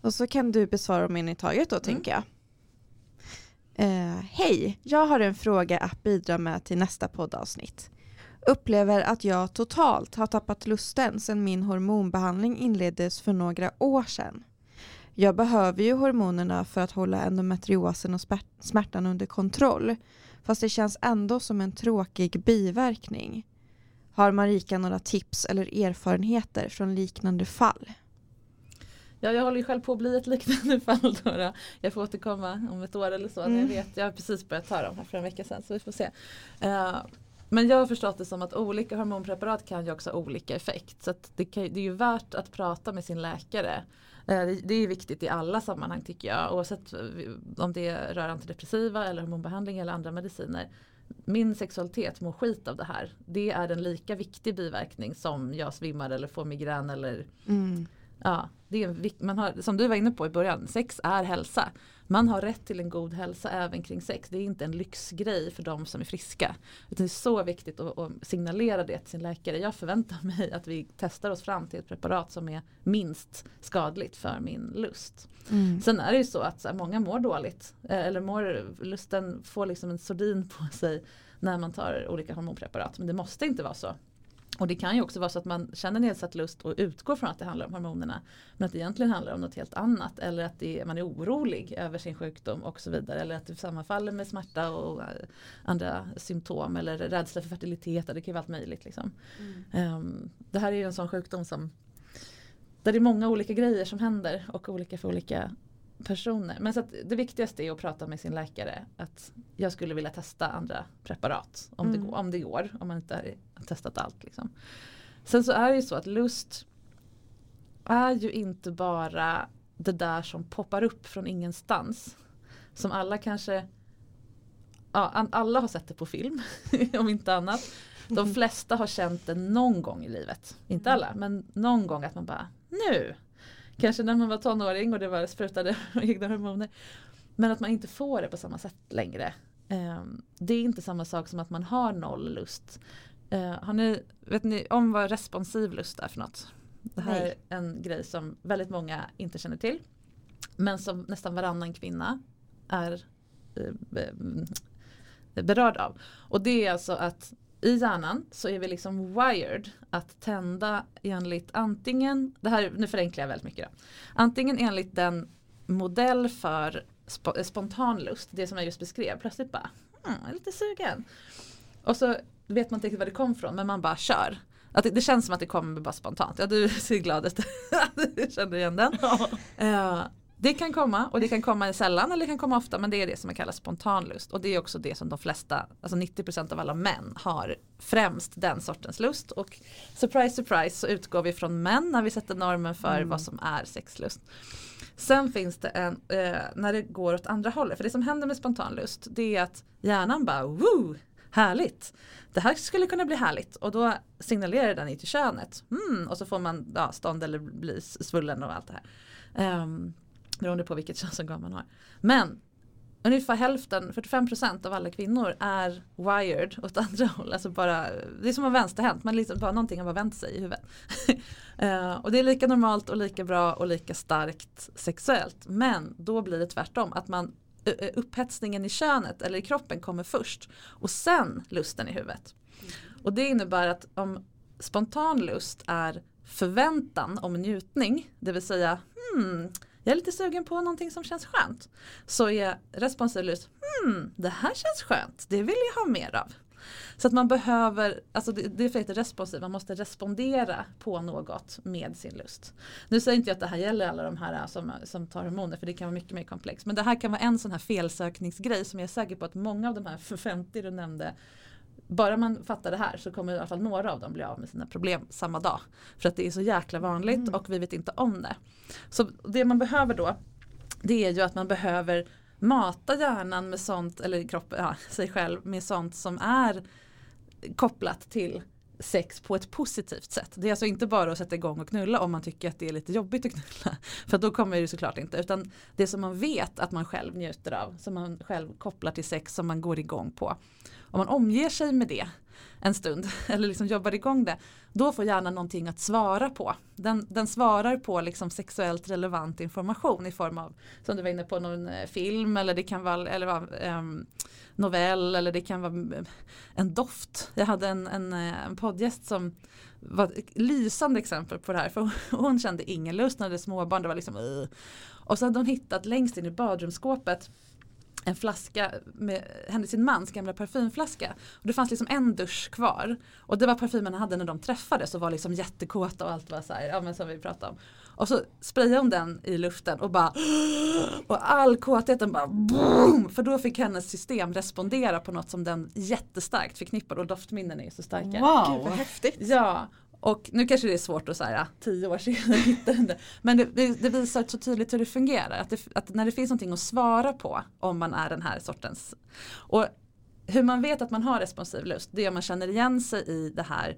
Och så kan du besvara dem in i taget då mm. tänker jag. Uh, Hej, jag har en fråga att bidra med till nästa poddavsnitt. Upplever att jag totalt har tappat lusten sedan min hormonbehandling inleddes för några år sedan. Jag behöver ju hormonerna för att hålla endometriosen och smärtan under kontroll. Fast det känns ändå som en tråkig biverkning. Har Marika några tips eller erfarenheter från liknande fall? Ja, jag håller ju själv på att bli ett liknande fall. Då, Jag får återkomma om ett år eller så. Mm. Jag, vet, jag har precis börjat ta dem här för en vecka sedan så vi får se. Uh, men jag har förstått det som att olika hormonpreparat kan ju också ha olika effekt. Så det, kan, det är ju värt att prata med sin läkare. Eh, det är viktigt i alla sammanhang tycker jag. Oavsett om det rör antidepressiva eller hormonbehandling eller andra mediciner. Min sexualitet mår skit av det här. Det är en lika viktig biverkning som jag svimmar eller får migrän eller mm. Ja, det är, man har, som du var inne på i början, sex är hälsa. Man har rätt till en god hälsa även kring sex. Det är inte en lyxgrej för de som är friska. Det är så viktigt att, signalera det till sin läkare. Jag förväntar mig att vi testar oss fram till ett preparat som är minst skadligt för min lust. Mm. Sen är det ju så att så här, många mår dåligt. Eh, eller mår, lusten får liksom en sordin på sig när man tar olika hormonpreparat. Men det måste inte vara så. Och det kan ju också vara så att man känner nedsatt lust och utgår från att det handlar om hormonerna. Men att det egentligen handlar om något helt annat. Eller att det, man är orolig över sin sjukdom och så vidare. Eller att det sammanfaller med smärta och eh, andra symptom. Eller rädsla för fertilitet. Det kan ju vara allt möjligt. Liksom. Mm. Um, det här är ju en sån sjukdom som där det är många olika grejer som händer och olika för olika personer. Men så det viktigaste är att prata med sin läkare att jag skulle vilja testa andra preparat om, mm. det, om det går, om man inte har testat allt. Liksom. Sen så är det ju så att lust är ju inte bara det där som poppar upp från ingenstans. Som alla kanske, ja, alla har sett det på film om inte annat. De flesta har känt det någon gång i livet. Inte alla, men någon gång att man bara nu Kanske när man var tonåring och det var sprutade egna hormoner. Men att man inte får det på samma sätt längre. Ehm, det är inte samma sak som att man har noll lust. Ehm, har ni, vet ni om vad responsiv lust är för något? Det här Nej. är en grej som väldigt många inte känner till. Men som nästan varannan kvinna är eh, berörd av. Och det är alltså att i hjärnan så är vi liksom wired att tända enligt antingen, det här, nu förenklar jag väldigt mycket då. Antingen enligt den modell för sp spontan lust, det som jag just beskrev, plötsligt bara, mm, jag är lite sugen. Och så vet man inte riktigt var det kom ifrån men man bara kör. Att det, det, känns som att det kommer bara spontant. Ja du ser glad ut. du känner igen den. Ja. Uh, det kan komma och det kan komma sällan eller det kan komma ofta men det är det som kallas spontanlust och det är också det som de flesta, alltså 90% av alla män har främst den sortens lust och surprise surprise så utgår vi från män när vi sätter normen för mm. vad som är sexlust. Sen finns det en, eh, när det går åt andra hållet, för det som händer med spontanlust det är att hjärnan bara woo, härligt. Det här skulle kunna bli härligt och då signalerar den i till könet. Mm, och så får man ja, stånd eller bli svullen och allt det här. Um, Beroende på vilket könsorgan man har. Men ungefär hälften, 45% av alla kvinnor är wired åt andra håll. Alltså bara, det är som att vänsterhänt, man liksom bara någonting har bara vänt sig i huvudet. uh, och det är lika normalt och lika bra och lika starkt sexuellt. Men då blir det tvärtom, att man upphetsningen i könet eller i kroppen kommer först och sen lusten i huvudet. Och det innebär att om spontan lust är förväntan om njutning, det vill säga hmm, jag är lite sugen på någonting som känns skönt. Så är responsiv lust, hmm, det här känns skönt, det vill jag ha mer av. Så att man behöver, alltså det, det är för att man måste respondera på något med sin lust. Nu säger inte jag att det här gäller alla de här äh, som, som tar hormoner för det kan vara mycket mer komplext. Men det här kan vara en sån här felsökningsgrej som jag är säker på att många av de här 50 du nämnde bara man fattar det här så kommer i alla fall några av dem bli av med sina problem samma dag. För att det är så jäkla vanligt mm. och vi vet inte om det. Så det man behöver då det är ju att man behöver mata hjärnan med sånt, eller kroppen, ja, sig själv med sånt som är kopplat till sex på ett positivt sätt. Det är alltså inte bara att sätta igång och knulla om man tycker att det är lite jobbigt att knulla. För då kommer det såklart inte. Utan det som man vet att man själv njuter av. Som man själv kopplar till sex som man går igång på om man omger sig med det en stund eller liksom jobbar igång det då får hjärnan någonting att svara på. Den, den svarar på liksom sexuellt relevant information i form av som du var inne på någon eh, film eller det kan vara eller, um, novell eller det kan vara mm, en doft. Jag hade en, en, eh, en poddgäst som var ett lysande exempel på det här för hon kände ingen lust när det småbarn. Det var liksom, uh. Och så hade hon hittat längst in i badrumsskåpet en flaska med henne sin mans gamla parfymflaska. Och det fanns liksom en dusch kvar. Och det var parfymen han hade när de träffades och var liksom jättekåta och allt var så här, ja men som vi pratade om. Och så sprayade hon den i luften och bara och all kåtheten bara boom! För då fick hennes system respondera på något som den jättestarkt förknippade och doftminnen är ju så starka. Gud vad häftigt. Ja, och nu kanske det är svårt att säga tio år senare hitta det. Men det, det visar så tydligt hur det fungerar. Att, det, att, när det finns någonting att svara på om man är den här sortens. Och hur man vet att man har responsiv lust det är om man känner igen sig i det här.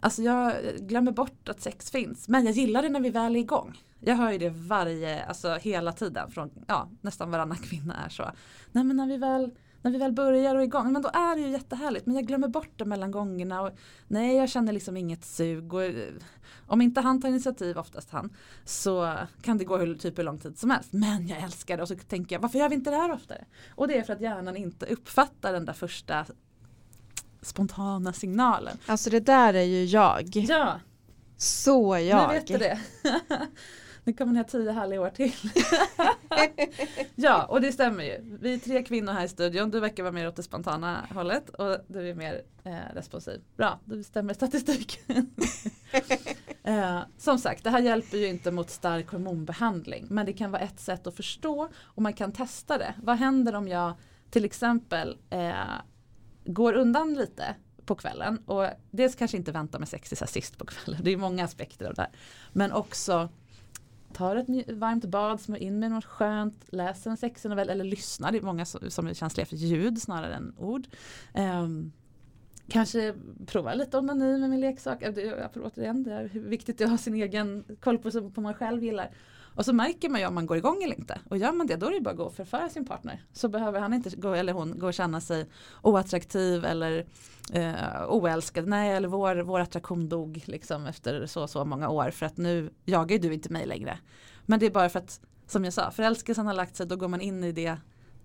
Alltså jag glömmer bort att sex finns men jag gillar det när vi väl är igång. Jag hör ju det varje, alltså hela tiden från ja, nästan varannan kvinna är så. Nej men när vi väl när vi väl börjar och är igång, men då är det ju jättehärligt. Men jag glömmer bort det mellan gångerna. Och, nej, jag känner liksom inget sug. Och, eh, om inte han tar initiativ, oftast han, så kan det gå hur, typ hur lång tid som helst. Men jag älskar det och så tänker jag, varför gör vi inte det här oftare? Och det är för att hjärnan inte uppfattar den där första spontana signalen. Alltså det där är ju jag. Ja, Så jag. nu vet du det. Nu kommer ni ha tio härliga år till. ja, och det stämmer ju. Vi är tre kvinnor här i studion. Du verkar vara mer åt det spontana hållet och du är mer eh, responsiv. Bra, då stämmer statistiken. eh, som sagt, det här hjälper ju inte mot stark hormonbehandling. Men det kan vara ett sätt att förstå och man kan testa det. Vad händer om jag till exempel eh, går undan lite på kvällen och dels kanske inte väntar med sex till sist på kvällen. Det är många aspekter av det här. Men också tar ett varmt bad, smörjer in med något skönt, läser en sexig novell eller lyssnar. Det är många som, som är känsliga för ljud snarare än ord. Um, kanske prova lite onani med min leksak. Det, återigen, det är viktigt att ha sin egen koll på vad man själv gillar. Och så märker man ju om man går igång eller inte. Och gör man det då är det bara att gå och förföra sin partner. Så behöver han inte gå, eller hon gå och känna sig oattraktiv eller eh, oälskad. Nej eller vår, vår attraktion dog liksom efter så så många år. För att nu jagar ju du inte mig längre. Men det är bara för att som jag sa, förälskelsen har lagt sig då går man in i det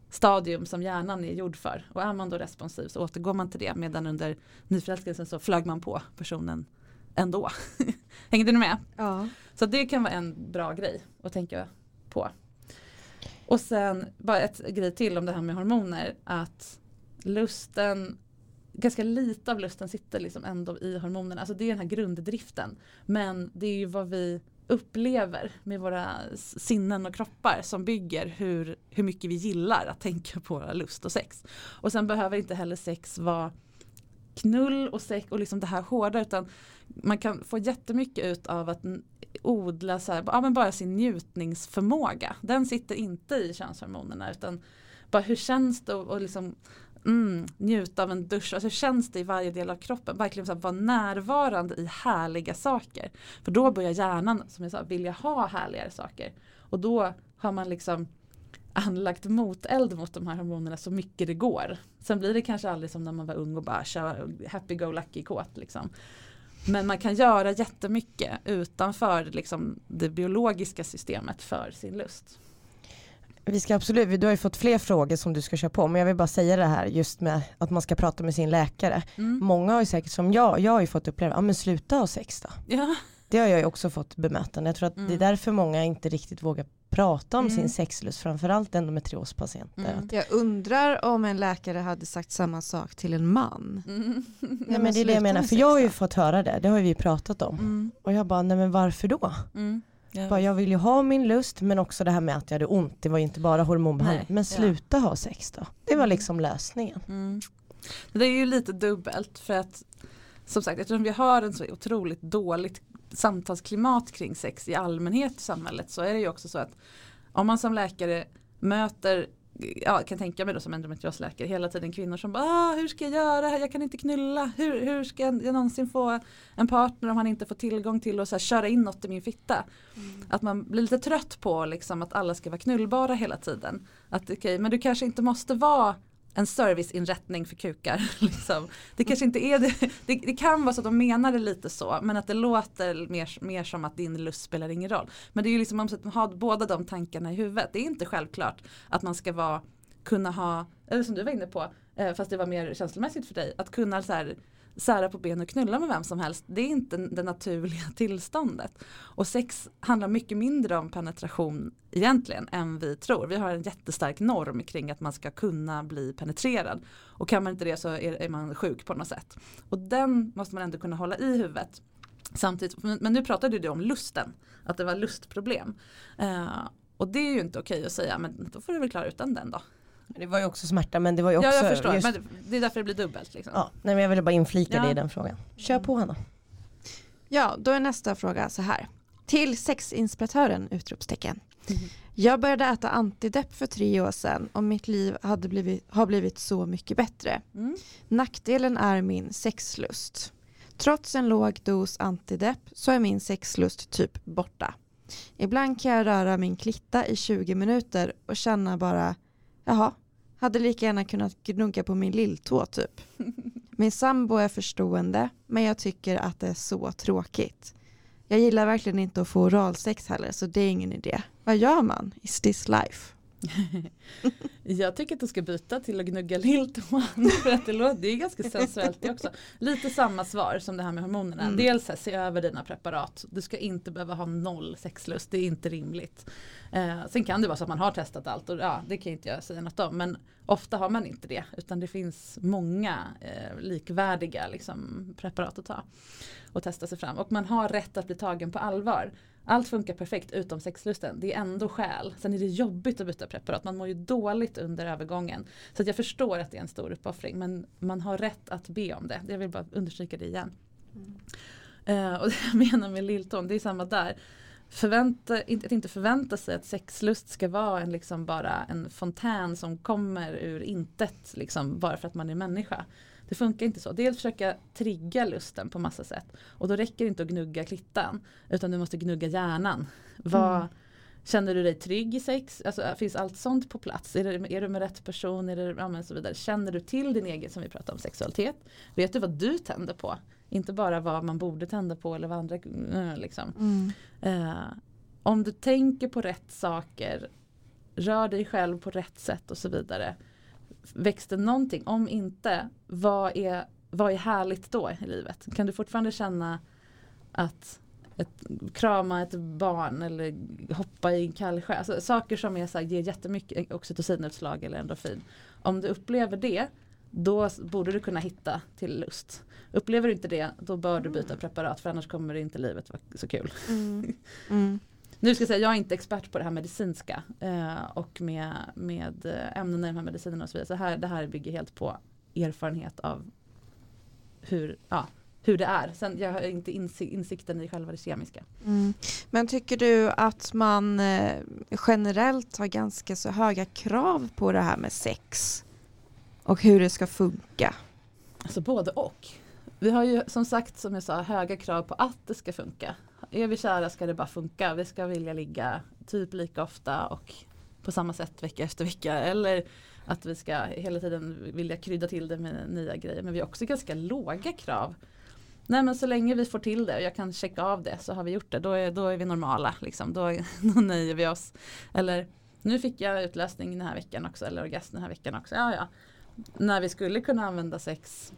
stadium som hjärnan är gjord för. Och är man då responsiv så återgår man till det medan under nyförälskelsen så flög man på personen ändå. Hängde ni med? Ja. Så det kan vara en bra grej att tänka på. Och sen bara ett grej till om det här med hormoner. Att lusten, ganska lite av lusten sitter liksom ändå i hormonerna. Alltså det är den här grunddriften. Men det är ju vad vi upplever med våra sinnen och kroppar som bygger hur, hur mycket vi gillar att tänka på lust och sex. Och sen behöver inte heller sex vara knull och sex och liksom det här hårda utan man kan få jättemycket ut av att odla så här, ja, men bara sin njutningsförmåga. Den sitter inte i könshormonerna utan bara hur känns det att liksom, mm, njuta av en dusch. Alltså hur känns det i varje del av kroppen? Verkligen så här, vara närvarande i härliga saker. För då börjar hjärnan som jag sa vilja ha härligare saker. Och då har man liksom anlagt moteld mot de här hormonerna så mycket det går. Sen blir det kanske aldrig som när man var ung och bara kör happy go lucky kåt liksom. Men man kan göra jättemycket utanför liksom, det biologiska systemet för sin lust. Vi ska absolut, du har ju fått fler frågor som du ska köra på men jag vill bara säga det här just med att man ska prata med sin läkare. Mm. Många har ju säkert som jag, jag har ju fått uppleva, ja men sluta ha sex då. Ja. Det har jag ju också fått bemötande. Jag tror att mm. det är mm. därför många inte riktigt vågar prata om mm. sin sexlust, framförallt endometriospatienter. Mm. Jag undrar om en läkare hade sagt samma sak till en man. Mm. nej, men det är det jag menar, för jag har ju fått höra det, det har vi pratat om. Mm. Och jag bara, nej men varför då? Mm. Jag, bara, jag vill ju ha min lust men också det här med att jag hade ont, det var ju inte bara hormonbehandling. Men sluta ja. ha sex då. Det var mm. liksom lösningen. Mm. Det är ju lite dubbelt för att som sagt eftersom vi har en så otroligt dåligt samtalsklimat kring sex i allmänhet i samhället så är det ju också så att om man som läkare möter ja, kan tänka mig då som endometriosläkare hela tiden kvinnor som bara ah, hur ska jag göra, jag kan inte knulla, hur, hur ska jag någonsin få en partner om han inte får tillgång till att så här, köra in något i min fitta. Mm. Att man blir lite trött på liksom, att alla ska vara knullbara hela tiden. Att okay, men du kanske inte måste vara en serviceinrättning för kukar. Liksom. Det kanske inte är det. det. det. kan vara så att de menar det lite så men att det låter mer, mer som att din lust spelar ingen roll. Men det är ju liksom att ha båda de tankarna i huvudet. Det är inte självklart att man ska vara, kunna ha, eller som du var inne på, eh, fast det var mer känslomässigt för dig, att kunna så här, sära på ben och knulla med vem som helst. Det är inte det naturliga tillståndet. Och sex handlar mycket mindre om penetration egentligen än vi tror. Vi har en jättestark norm kring att man ska kunna bli penetrerad. Och kan man inte det så är, är man sjuk på något sätt. Och den måste man ändå kunna hålla i huvudet. Samtidigt, men nu pratade du om lusten, att det var lustproblem. Uh, och det är ju inte okej att säga, men då får du väl klara utan den då. Det var ju också smärta men det var ju också... Ja jag förstår, just... men det är därför det blir dubbelt. Liksom. Ja, nej, men jag ville bara inflika ja. det i den frågan. Kör på Hanna. Ja, då är nästa fråga så här. Till sexinspiratören! Utropstecken. Mm. Jag började äta antidepp för tre år sedan och mitt liv hade blivit, har blivit så mycket bättre. Mm. Nackdelen är min sexlust. Trots en låg dos antidepp så är min sexlust typ borta. Ibland kan jag röra min klitta i 20 minuter och känna bara jaha, hade lika gärna kunnat gnugga på min lilltå typ. Min sambo är förstående men jag tycker att det är så tråkigt. Jag gillar verkligen inte att få oralsex heller så det är ingen idé. Vad gör man? Is this life? jag tycker att du ska byta till att gnugga lilltån för att det, låter, det är ganska sensuellt det också. Lite samma svar som det här med hormonerna. Mm. Dels här, se över dina preparat. Du ska inte behöva ha noll sexlust, det är inte rimligt. Eh, sen kan det vara så att man har testat allt och ja, det kan inte jag säga något om. Men ofta har man inte det utan det finns många eh, likvärdiga liksom, preparat att ta och testa sig fram. Och man har rätt att bli tagen på allvar. Allt funkar perfekt utom sexlusten. Det är ändå skäl. Sen är det jobbigt att byta preparat. Man mår ju dåligt under övergången. Så jag förstår att det är en stor uppoffring. Men man har rätt att be om det. Jag vill bara understryka det igen. Mm. Uh, och det jag menar med lilltån, det är samma där. Förvänta, att inte förvänta sig att sexlust ska vara en, liksom bara en fontän som kommer ur intet liksom, bara för att man är människa. Det funkar inte så. Dels försöka trigga lusten på massa sätt. Och då räcker det inte att gnugga klittan. Utan du måste gnugga hjärnan. Vad, mm. Känner du dig trygg i sex? Alltså, finns allt sånt på plats? Är, det, är du med rätt person? Är det, ja, så vidare. Känner du till din egen, som vi pratade om, sexualitet? Vet du vad du tänder på? Inte bara vad man borde tända på eller vad andra äh, liksom. Mm. Uh, om du tänker på rätt saker, rör dig själv på rätt sätt och så vidare växte någonting? Om inte, vad är, vad är härligt då i livet? Kan du fortfarande känna att ett, krama ett barn eller hoppa i en kall sjö. Alltså, saker som är så här, ger jättemycket oxytocinutslag eller endorfin. Om du upplever det då borde du kunna hitta till lust. Upplever du inte det då bör du byta preparat för annars kommer det inte livet vara så kul. Mm. Mm. Nu ska jag säga, jag är inte expert på det här medicinska eh, och med, med ämnena i de här medicinerna och så vidare. Så här, det här bygger helt på erfarenhet av hur, ja, hur det är. Sen jag har inte insikten i själva det kemiska. Mm. Men tycker du att man eh, generellt har ganska så höga krav på det här med sex? Och hur det ska funka? Alltså både och. Vi har ju som sagt som jag sa höga krav på att det ska funka är vi kära ska det bara funka. Vi ska vilja ligga typ lika ofta och på samma sätt vecka efter vecka. Eller att vi ska hela tiden vilja krydda till det med nya grejer. Men vi har också ganska låga krav. Nej men så länge vi får till det och jag kan checka av det så har vi gjort det. Då är, då är vi normala. Liksom. Då, då nöjer vi oss. Eller nu fick jag utlösning den här veckan också. Eller orgasm den här veckan också. Ja, ja. När vi skulle kunna använda sex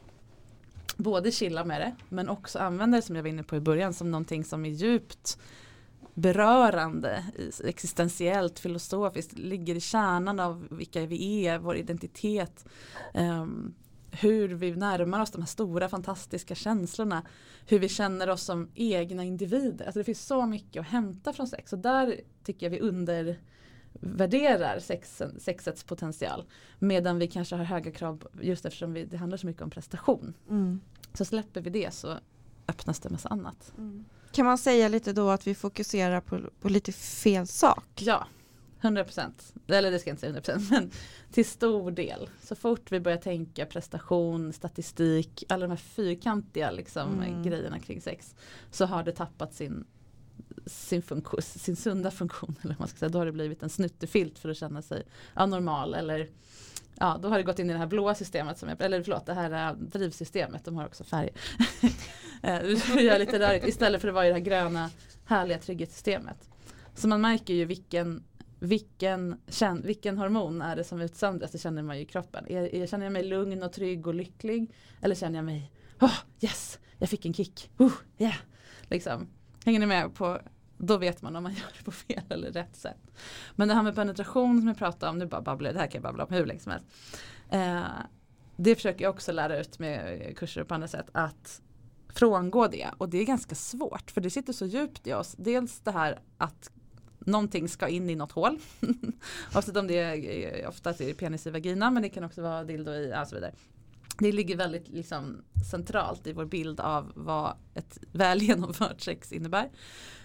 både chilla med det men också använda det som jag var inne på i början som någonting som är djupt berörande, existentiellt, filosofiskt, ligger i kärnan av vilka vi är, vår identitet. Um, hur vi närmar oss de här stora fantastiska känslorna. Hur vi känner oss som egna individer. Alltså det finns så mycket att hämta från sex och där tycker jag vi undervärderar sexen, sexets potential. Medan vi kanske har höga krav just eftersom vi, det handlar så mycket om prestation. Mm. Så släpper vi det så öppnas det massa annat. Mm. Kan man säga lite då att vi fokuserar på, på lite fel sak? Ja, 100 procent. Eller det ska jag inte säga 100 procent men till stor del. Så fort vi börjar tänka prestation, statistik, alla de här fyrkantiga liksom, mm. grejerna kring sex så har det tappat sin sin, funktion, sin sunda funktion. Eller man ska säga. Då har det blivit en snuttefilt för att känna sig anormal eller ja, då har det gått in i det här blåa systemet, som är, eller förlåt, det här äh, drivsystemet, de har också färg. Eh, det gör lite rörigt istället för att vara i det här gröna härliga trygghetssystemet. Så man märker ju vilken, vilken, vilken hormon är det som utsöndras, det känner man ju i kroppen. Är, är, känner jag mig lugn och trygg och lycklig eller känner jag mig oh, yes, jag fick en kick, Oh, yeah. liksom. Hänger ni med på då vet man om man gör det på fel eller rätt sätt. Men det här med penetration som jag pratade om, nu bara babblar det här kan jag babbla om hur länge som helst. Eh, det försöker jag också lära ut med kurser på andra sätt. Att frångå det och det är ganska svårt för det sitter så djupt i oss. Dels det här att någonting ska in i något hål. Oavsett om det är eh, oftast är det penis i vagina men det kan också vara dildo i och så vidare. Det ligger väldigt liksom, centralt i vår bild av vad ett väl genomfört sex innebär.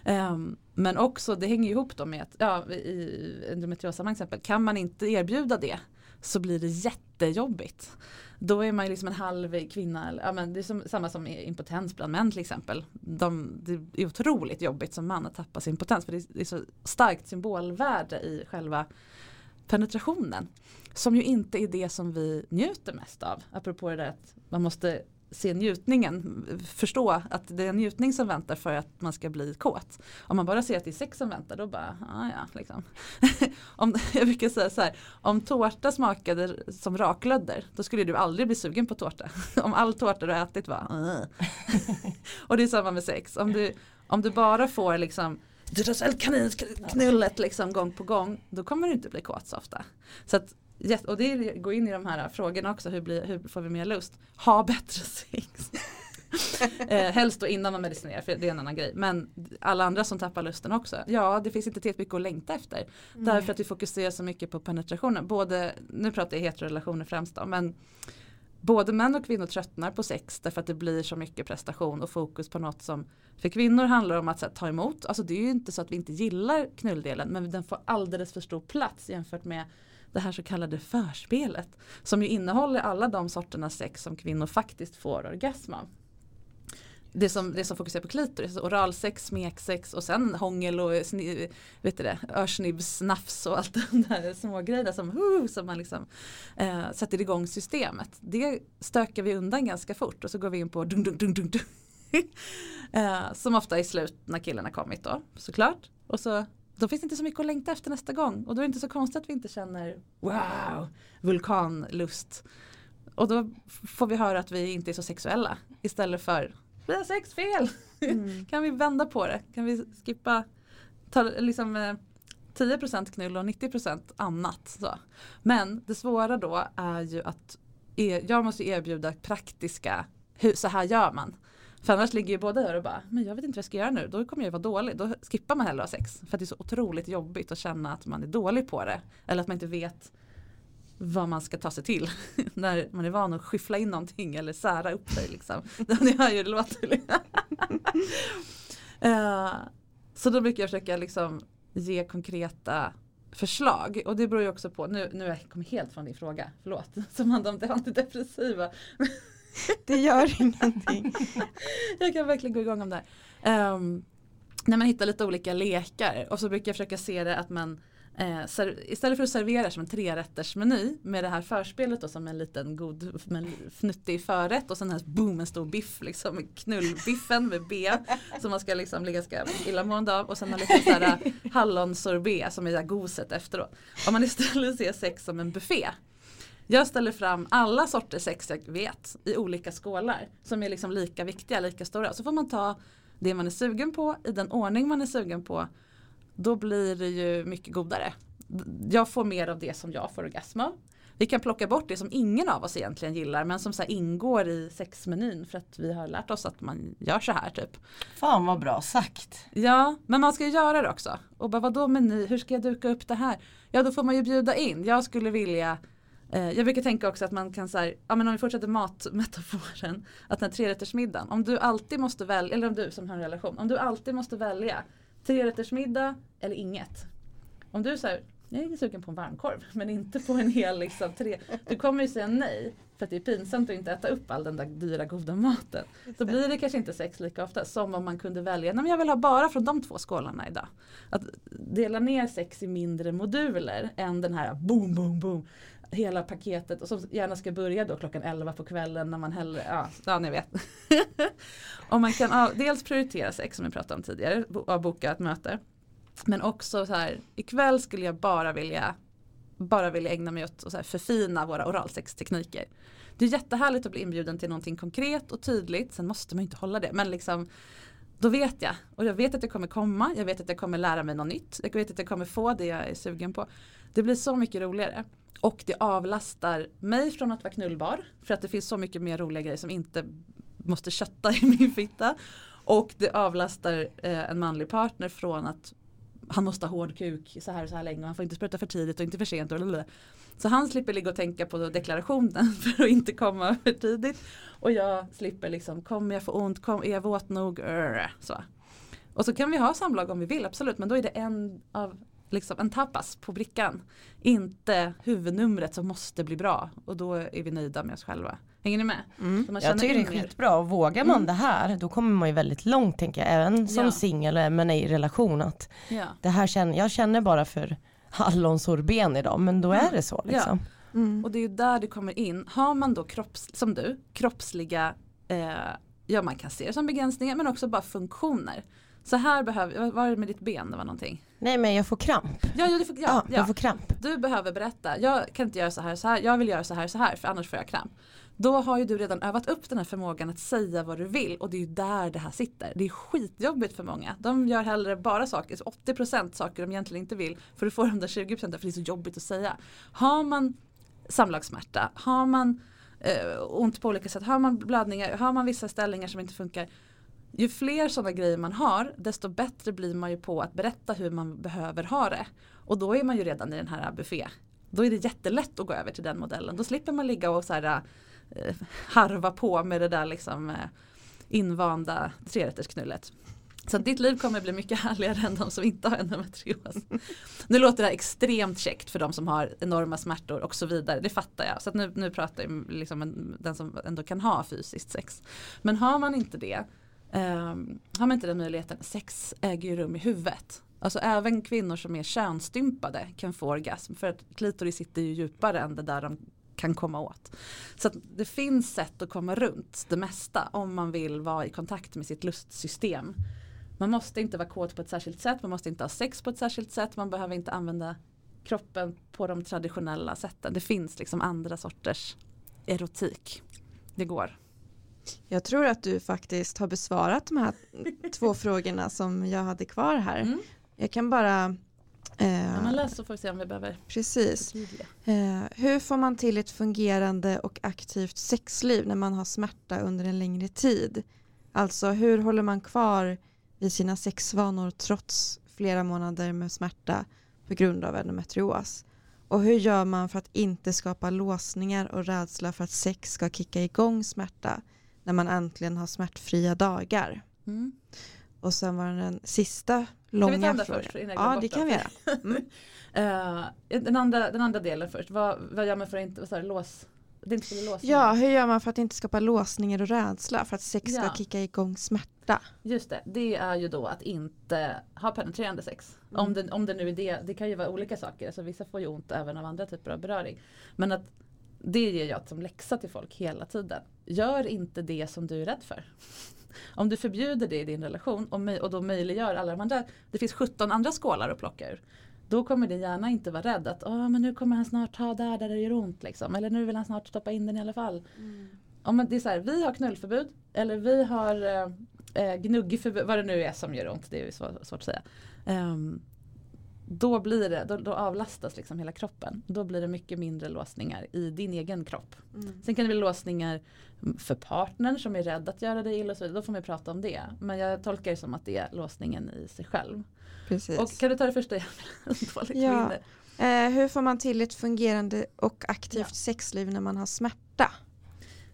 Um, men också det hänger ihop då med att ja, i endometriosammanhang exempel kan man inte erbjuda det så blir det jättejobbigt. Då är man ju liksom en halv kvinna. Ja, men det är som, samma som impotens bland män till exempel. De, det är otroligt jobbigt som man att tappa sin potens för det är, så starkt symbolvärde i själva penetrationen. Som ju inte är det som vi njuter mest av. Apropå det där att man måste se njutningen, förstå att det är en njutning som väntar för att man ska bli kåt. Om man bara ser att det är sex som väntar då bara, ah, ja liksom. om, jag brukar säga så här, om tårta smakade som raklödder då skulle du aldrig bli sugen på tårta. om all tårta du har ätit var, och det är samma med sex. Om du, om du bara får liksom kaninknullet liksom gång på gång då kommer du inte bli kåt så ofta. Så att och det går in i de här frågorna också, hur, blir, hur får vi mer lust? Ha bättre sex. eh, helst då innan man medicinerar för det är en annan grej. Men alla andra som tappar lusten också. Ja det finns inte tillräckligt mycket att längta efter. Mm. Därför att vi fokuserar så mycket på penetrationen. Både, nu pratar jag heterorelationer främst då. Men både män och kvinnor tröttnar på sex därför att det blir så mycket prestation och fokus på något som för kvinnor handlar om att här, ta emot. Alltså det är ju inte så att vi inte gillar knulldelen men den får alldeles för stor plats jämfört med det här så kallade förspelet. Som ju innehåller alla de sorterna sex som kvinnor faktiskt får orgasm av. Det som, det som fokuserar på klitoris, oralsex, smeksex och sen hångel och vet det, örsnibbsnafs och allt de där små grejerna som, uh, som man liksom eh, sätter igång systemet. Det stökar vi undan ganska fort och så går vi in på dung dung dung dung. dung. eh, som ofta är slut när killen har kommit då såklart. Och så då finns det inte så mycket att längta efter nästa gång. Och då är det inte så konstigt att vi inte känner wow, vulkanlust. Och då får vi höra att vi inte är så sexuella. Istället för vi har sex fel. Mm. kan vi vända på det? Kan vi skippa ta, liksom, eh, 10% knull och 90% annat. Så. Men det svåra då är ju att er, jag måste erbjuda praktiska, hur, så här gör man. För annars ligger ju båda där och bara, men jag vet inte vad jag ska göra nu, då kommer jag vara dålig. Då skippar man hellre att ha sex. För att det är så otroligt jobbigt att känna att man är dålig på det. Eller att man inte vet vad man ska ta sig till. när man är van att skyffla in någonting eller sära upp sig. Liksom. Ni hör ju det låter. uh, så då brukar jag försöka liksom ge konkreta förslag. Och det beror ju också på, nu, nu jag helt från din fråga, förlåt. Som handlar om det antidepressiva. Det gör ingenting. jag kan verkligen gå igång om det här. Um, när man hittar lite olika lekar och så brukar jag försöka se det att man eh, istället för att servera som en trerättersmeny med det här förspelet då som en liten god fnuttig förrätt och sen här boom en stor biff liksom knullbiffen med B som man ska liksom bli ganska illamående av och sen en liten så här eh, hallonsorbet som är det här goset efteråt. Om man istället ser sex som en buffé jag ställer fram alla sorters sex jag vet i olika skålar som är liksom lika viktiga, lika stora. Så får man ta det man är sugen på i den ordning man är sugen på. Då blir det ju mycket godare. Jag får mer av det som jag får orgasm av. Vi kan plocka bort det som ingen av oss egentligen gillar men som så ingår i sexmenyn för att vi har lärt oss att man gör så här typ. Fan vad bra sagt. Ja, men man ska ju göra det också. Och bara vadå meny, hur ska jag duka upp det här? Ja då får man ju bjuda in. Jag skulle vilja jag brukar tänka också att man kan så ja men om vi fortsätter matmetaforen, att den här trerättersmiddagen, om du alltid måste välja, eller om du som har en relation, om du alltid måste välja trerättersmiddag eller inget. Om du säger jag är sugen på en varmkorv men inte på en hel liksom tre. Du kommer ju säga nej för att det är pinsamt att inte äta upp all den där dyra goda maten. Så blir det kanske inte sex lika ofta som om man kunde välja, nej men jag vill ha bara från de två skålarna idag. Att dela ner sex i mindre moduler än den här boom boom boom hela paketet och som gärna ska börja då klockan 11 på kvällen när man hellre, ja, ja ni vet. och man kan ja, dels prioritera sex som vi pratade om tidigare och boka ett möte. Men också så här, ikväll skulle jag bara vilja bara vilja ägna mig åt att förfina våra oralsextekniker. Det är jättehärligt att bli inbjuden till någonting konkret och tydligt. Sen måste man inte hålla det. Men liksom, då vet jag. Och jag vet att jag kommer komma. Jag vet att jag kommer lära mig något nytt. Jag vet att jag kommer få det jag är sugen på. Det blir så mycket roligare. Och det avlastar mig från att vara knullbar. För att det finns så mycket mer roliga grejer som inte måste kötta i min fitta. Och det avlastar eh, en manlig partner från att han måste ha hård kuk så här och så här länge och han får inte spruta för tidigt och inte för sent. Och så han slipper ligga och tänka på deklarationen för att inte komma för tidigt. Och jag slipper liksom, kommer jag få ont, kom, är jag våt nog? Så. Och så kan vi ha samlag om vi vill, absolut. Men då är det en av liksom en tapas på brickan. Inte huvudnumret som måste bli bra och då är vi nöjda med oss själva. Hänger ni med? Mm. Jag tycker det är skitbra och vågar man mm. det här då kommer man ju väldigt långt tänker jag. Även som ja. singel men i relation att ja. det här känner, jag känner bara för hallonsorben idag men då är det så. Liksom. Ja. Mm. Och det är ju där det kommer in. Har man då kropps, som du, kroppsliga, eh, ja man kan se det som begränsningar men också bara funktioner. Så här behöver, vad var det med ditt ben? Det var någonting. Nej men jag får kramp. Ja, ja, får, ja, ja, jag får kramp. Du behöver berätta, jag kan inte göra så här så här, jag vill göra så här så här för annars får jag kramp. Då har ju du redan övat upp den här förmågan att säga vad du vill och det är ju där det här sitter. Det är skitjobbigt för många. De gör hellre bara saker, 80% saker de egentligen inte vill för att få de där 20% för det är så jobbigt att säga. Har man samlagssmärta, har man eh, ont på olika sätt, har man blödningar, har man vissa ställningar som inte funkar ju fler sådana grejer man har desto bättre blir man ju på att berätta hur man behöver ha det. Och då är man ju redan i den här buffé. Då är det jättelätt att gå över till den modellen. Då slipper man ligga och så här, eh, harva på med det där liksom eh, invanda trerättersknullet. Så ditt liv kommer bli mycket härligare än de som inte har endometrios. Nu låter det här extremt käckt för de som har enorma smärtor och så vidare. Det fattar jag. Så nu, nu pratar jag liksom en, den som ändå kan ha fysiskt sex. Men har man inte det Um, har man inte den möjligheten, sex äger ju rum i huvudet. Alltså även kvinnor som är könsstympade kan få orgasm för att klitoris sitter ju djupare än det där de kan komma åt. Så det finns sätt att komma runt det mesta om man vill vara i kontakt med sitt lustsystem. Man måste inte vara kåt på ett särskilt sätt, man måste inte ha sex på ett särskilt sätt, man behöver inte använda kroppen på de traditionella sätten. Det finns liksom andra sorters erotik. Det går. Jag tror att du faktiskt har besvarat de här två frågorna som jag hade kvar här. Mm. Jag kan bara Eh, ja, man läser så får vi se om vi behöver Precis. Eh, hur får man till ett fungerande och aktivt sexliv när man har smärta under en längre tid? Alltså hur håller man kvar vid sina sexvanor trots flera månader med smärta på grund av endometrios? Och hur gör man för att inte skapa låsningar och rädsla för att sex ska kicka igång smärta när man äntligen har smärtfria dagar. Mm. Och sen var det den sista långa frågan. Kan vi ta den först? Ja det kan vi göra. Mm. uh, den, andra, den andra delen först, vad, vad gör man för att inte, du, lås? Ja, hur gör man för att inte skapa låsningar och rädsla för att sex ska ja. kicka igång smärta? Just det, det är ju då att inte ha penetrerande sex. Mm. Om, det, om det nu är det, det kan ju vara olika saker, alltså vissa får ju ont även av andra typer av beröring. Men att det ger jag som läxa till folk hela tiden. Gör inte det som du är rädd för. Om du förbjuder det i din relation och, och då möjliggör alla de andra, det finns 17 andra skålar att plocka ur. Då kommer din hjärna inte vara rädd att Åh, men nu kommer han snart ta där där det gör ont. Liksom. Eller nu vill han snart stoppa in den i alla fall. Mm. Om det är så här, vi har knullförbud eller vi har eh, eh gnuggförbud, vad det nu är som gör ont. Det är svårt, svårt att säga. Um, då, blir det, då, då, avlastas liksom hela kroppen. Då blir det mycket mindre låsningar i din egen kropp. Mm. Sen kan det bli låsningar för partnern som är rädd att göra dig illa och så vidare. Då får man prata om det. Men jag tolkar det som att det är låsningen i sig själv. Precis. Och kan du ta det första igen? ja. Eh, hur får man till ett fungerande och aktivt ja. sexliv när man har smärta?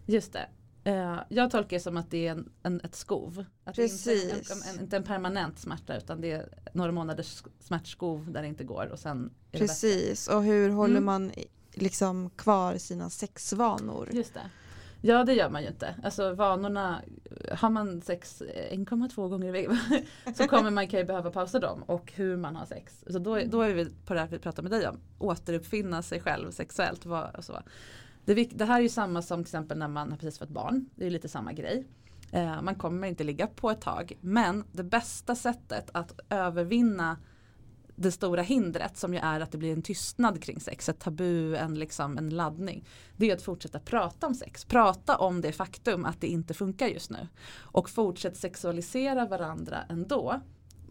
Just det. Uh, jag tolkar det som att det är en, en ett skov. Att Precis. Det är inte, en, en, inte en permanent smärta utan det är några månaders smärtskov där det inte går. Och sen Precis, och hur håller mm. man liksom kvar sina sexvanor? Just det. Ja det gör man ju inte. Alltså vanorna, har man sex 1,2 gånger i veckan så kommer man kan ju behöva pausa dem och hur man har sex. Så då, då är vi på det här vi pratar med dig om, återuppfinna sig själv sexuellt. och så. Det, det, här är ju samma som till exempel när man har precis fått barn. Det är lite samma grej. Eh, man kommer inte ligga på ett tag. Men det bästa sättet att övervinna det stora hindret som ju är att det blir en tystnad kring sex, ett tabu, en, liksom, en laddning. Det är att fortsätta prata om sex, prata om det faktum att det inte funkar just nu. Och fortsätt sexualisera varandra ändå.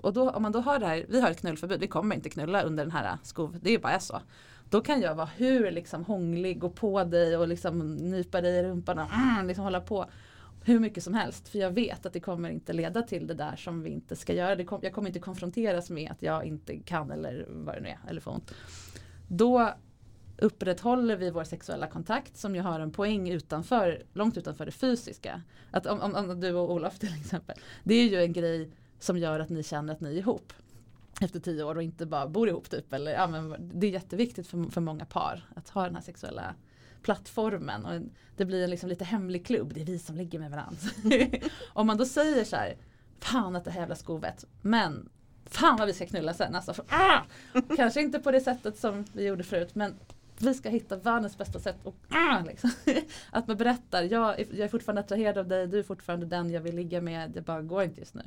Och då, om man då har det här, vi har ett knullförbud, vi kommer inte knulla under den här skov, det är bara så. Då kan jag vara hur liksom hånglig och på dig och liksom nypa dig i rumpan och mm, liksom hålla på hur mycket som helst. För jag vet att det kommer inte leda till det där som vi inte ska göra. Kom, jag kommer inte konfronteras med att jag inte kan eller vad det nu är, eller får ont. Då upprätthåller vi vår sexuella kontakt som ju har en poäng utanför, långt utanför det fysiska. Att om, om, om du och Olof till exempel. Det är ju en grej som gör att ni känner att ni är ihop efter tio år och inte bara bor ihop typ. Eller, ja, men det är jätteviktigt för, för många par att ha den här sexuella plattformen. Och det blir en liksom lite hemlig klubb, det är vi som ligger med varandra. Om man då säger så här, fan att det här jävla skovet, men fan vad vi ska knulla sen. Alltså, för, ah! Kanske inte på det sättet som vi gjorde förut men vi ska hitta världens bästa sätt och, ah, liksom. att man berättar, jag är, jag är fortfarande attraherad av dig, du är fortfarande den jag vill ligga med, det bara går inte just nu.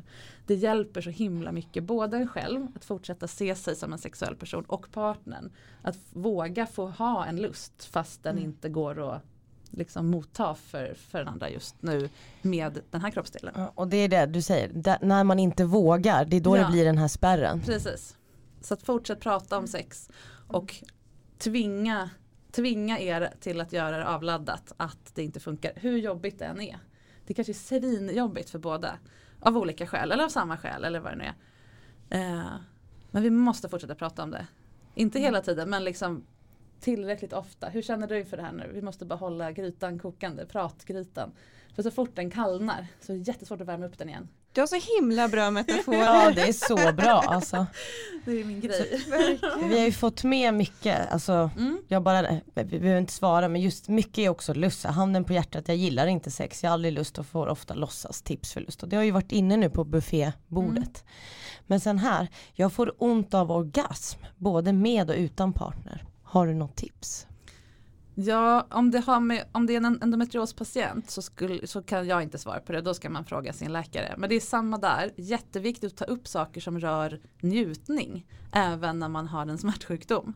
Det hjälper så himla mycket, både en själv att fortsätta se sig som en sexuell person och partnern. Att våga få ha en lust fast den mm. inte går att liksom motta för, för den andra just nu med den här kroppsdelen. Ja, och det är det du säger, det, när man inte vågar, det är då ja. det blir den här spärren. Precis. Så att fortsätt prata om sex och tvinga, tvinga er till att göra det avladdat att det inte funkar. Hur jobbigt det än är. Det kanske är svinjobbigt för båda. Av olika skäl eller av samma skäl eller vad det nu är. Eh, men vi måste fortsätta prata om det. Inte hela tiden men liksom tillräckligt ofta. Hur känner du för det här nu? Vi måste bara hålla grytan kokande, pratgrytan. För så fort den kallnar så är det jättesvårt att värma upp den igen. Du har så himla bra metaforer. ja det är så bra alltså. Det är min grej. Så, vi har ju fått med mycket, alltså mm. jag bara, vi behöver inte svara men just mycket är också lust, handen på hjärtat, jag gillar inte sex, jag har aldrig lust och får ofta låtsas tips för lust och det har ju varit inne nu på buffébordet. Mm. Men sen här, jag får ont av orgasm både med och utan partner. Har du något tips? Ja, om det, har med, om det är en endometriospatient så, skulle, så kan jag inte svara på det. Då ska man fråga sin läkare. Men det är samma där. Jätteviktigt att ta upp saker som rör njutning. Även när man har en smärtsjukdom.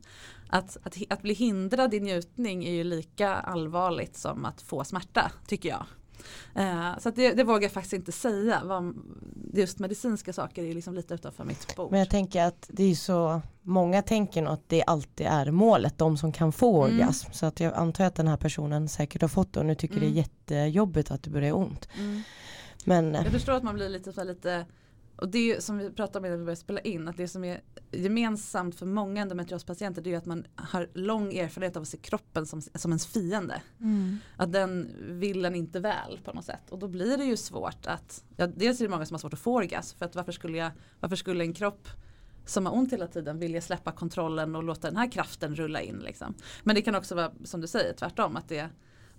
Att, att, att bli hindrad i njutning är ju lika allvarligt som att få smärta tycker jag. Uh, så det, det, vågar jag faktiskt inte säga. Vad, just medicinska saker är liksom lite utanför mitt bord. Men jag tänker att det är så Många tänker nog att det alltid är målet, de som kan få mm. orgasm. Så att jag antar att den här personen säkert har fått det och nu tycker mm. det är mm. jättejobbigt att det börjar ont. Mm. Men, jag förstår att man blir lite, så lite och det som vi pratade om när vi började spela in, att det som är gemensamt för många endometriospatienter det är att man har lång erfarenhet av att se kroppen som, som ens fiende. Mm. Att den vill en inte väl på något sätt. Och då blir det ju svårt att, ja, dels är det många som har svårt att få orgasm, för att varför skulle, jag, varför skulle en kropp som har ont hela tiden vilja släppa kontrollen och låta den här kraften rulla in. Liksom. Men det kan också vara som du säger tvärtom, att det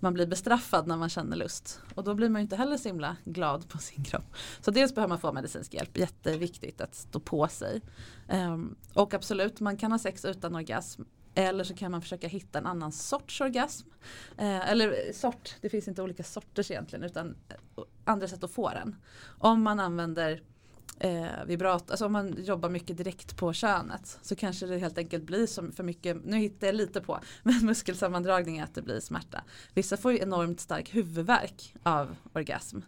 man blir bestraffad när man känner lust. Och då blir man ju inte heller så himla glad på sin kropp. Så dels behöver man få medicinsk hjälp, jätteviktigt att stå på sig. Um, och absolut, man kan ha sex utan orgasm. Eller så kan man försöka hitta en annan sorts orgasm. Eh, eller eh, sort, det finns inte olika sorters egentligen utan eh, andra sätt att få den. Om man använder eh, vibrat, alltså om man jobbar mycket direkt på könet så kanske det helt enkelt blir som för mycket, nu hittar jag lite på, men muskelsammandragning att det blir smärta. Vissa får ju enormt stark huvudvärk av orgasm.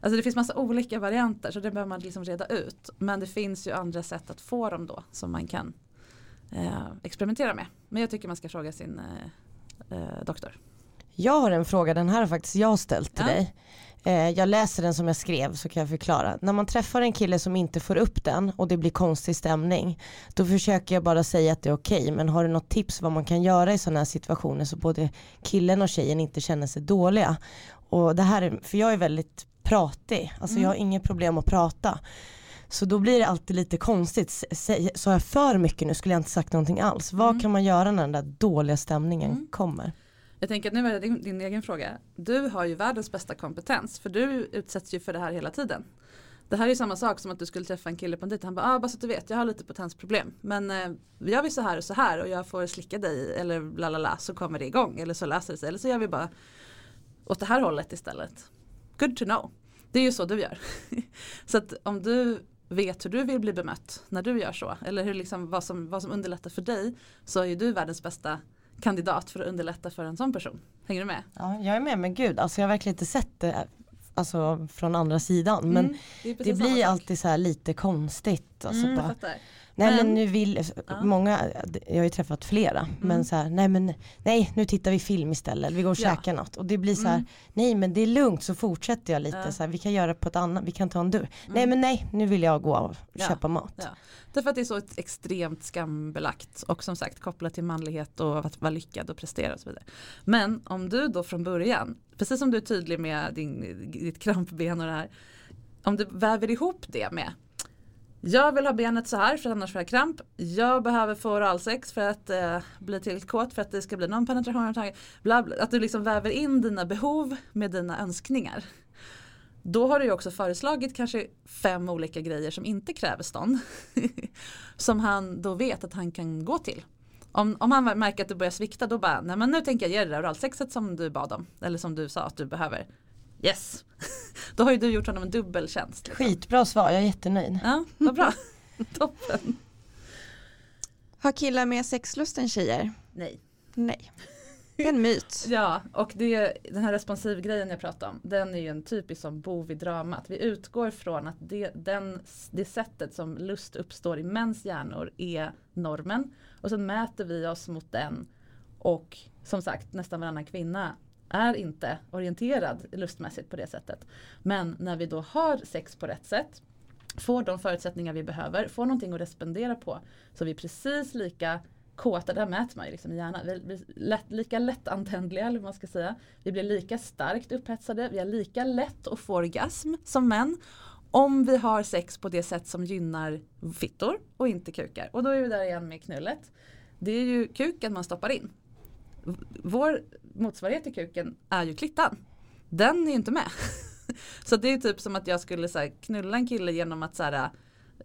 Alltså det finns massa olika varianter så det behöver man liksom reda ut. Men det finns ju andra sätt att få dem då som man kan eh, experimentera med. Men jag tycker man ska fråga sin eh, eh doktor. Jag har en fråga, den här har faktiskt jag ställt till ja. dig. Eh, jag läser den som jag skrev så kan jag förklara. När man träffar en kille som inte får upp den och det blir konstig stämning då försöker jag bara säga att det är okej okay, men har du något tips vad man kan göra i sådana här situationer så både killen och tjejen inte känner sig dåliga. Och det här, för jag är väldigt pratig, alltså mm. jag har inget problem att prata. Så då blir det alltid lite konstigt. Sa jag för mycket nu skulle jag inte sagt någonting alls. Vad mm. kan man göra när den där dåliga stämningen mm. kommer? Jag tänker att nu är det din, din, egen fråga. Du har ju världens bästa kompetens för du utsätts ju för det här hela tiden. Det här är ju samma sak som att du skulle träffa en kille på en dejt. Han bara, ah, bara så att du vet, jag har lite potensproblem. Men eh, gör vi så här och så här och jag får slicka dig eller bla bla la så kommer det igång. Eller så läser det sig. Eller så gör vi bara åt det här hållet istället. Good to know. Det är ju så du gör. så att om du vet hur du vill bli bemött när du gör så. Eller hur liksom, vad, som, vad som underlättar för dig så är ju du världens bästa kandidat för att underlätta för en sån person. Hänger du med? Ja, jag är med men gud, alltså jag har verkligen inte sett det alltså, från andra sidan. Men Mm, det, det blir alltid så lite konstigt. Alltså, Mm, bara. Nej men Men- nu vill, Ja. många, jag har ju träffat flera, Mm. men så här, nej men nej nu tittar vi film istället, vi går och Ja. käkar något. Och det blir så här, Mm. nej men det är lugnt så fortsätter jag lite Ja. så här, vi kan göra på ett annat, vi kan ta en. Nej Mm. men nej, nu vill jag gå och köpa mat. Därför att det är så ett extremt skambelagt och som sagt kopplat till manlighet och att vara lyckad och prestera och så vidare. Men om du då från början, precis som du är tydlig med din, ditt krampben och det här, om du väver ihop det med jag vill ha benet så här för annars får jag kramp. Jag behöver få oralsex för att eh, bli tillräckligt kåt för att det ska bli någon penetration. Bla bla. Att du liksom väver in dina behov med dina önskningar. Då har du ju också föreslagit kanske fem olika grejer som inte kräver stånd. som han då vet att han kan gå till. Om, om han märker att du börjar svikta då bara, nej men nu tänker jag ge dig det där oralsexet som du bad om. Eller som du sa att du behöver. Yes! då har ju du gjort honom en dubbeltjänst. liksom. Skitbra svar, jag är jättenöjd. Ja, vad bra. Toppen. Har killar mer sexlust än tjejer? Nej. Nej. Det är en myt. Ja, och det, den här responsivgrejen jag pratade om, den är ju en typisk som bov i dramat. Vi utgår från att det, den, det sättet som lust uppstår i mäns hjärnor är normen. Och sen mäter vi oss mot den. Och som sagt, nästan varannan kvinna är inte orienterad lustmässigt på det sättet. Men när vi då har sex på rätt sätt, får de förutsättningar vi behöver, får någonting att respondera på, så är vi precis lika kåta, det här mäter man ju liksom i hjärnan, vi blir lätt, lika lättantändliga eller vad man ska säga. Vi blir lika starkt upphetsade, vi har lika lätt att få orgasm som män. Om vi har sex på det sätt som gynnar fittor och inte kukar. Och då är vi där igen med knullet. Det är ju kuken man stoppar in. Vår motsvarighet till kuken är ju klittan. Den är ju inte med. Så det är typ som att jag skulle så här, knulla en kille genom att så här,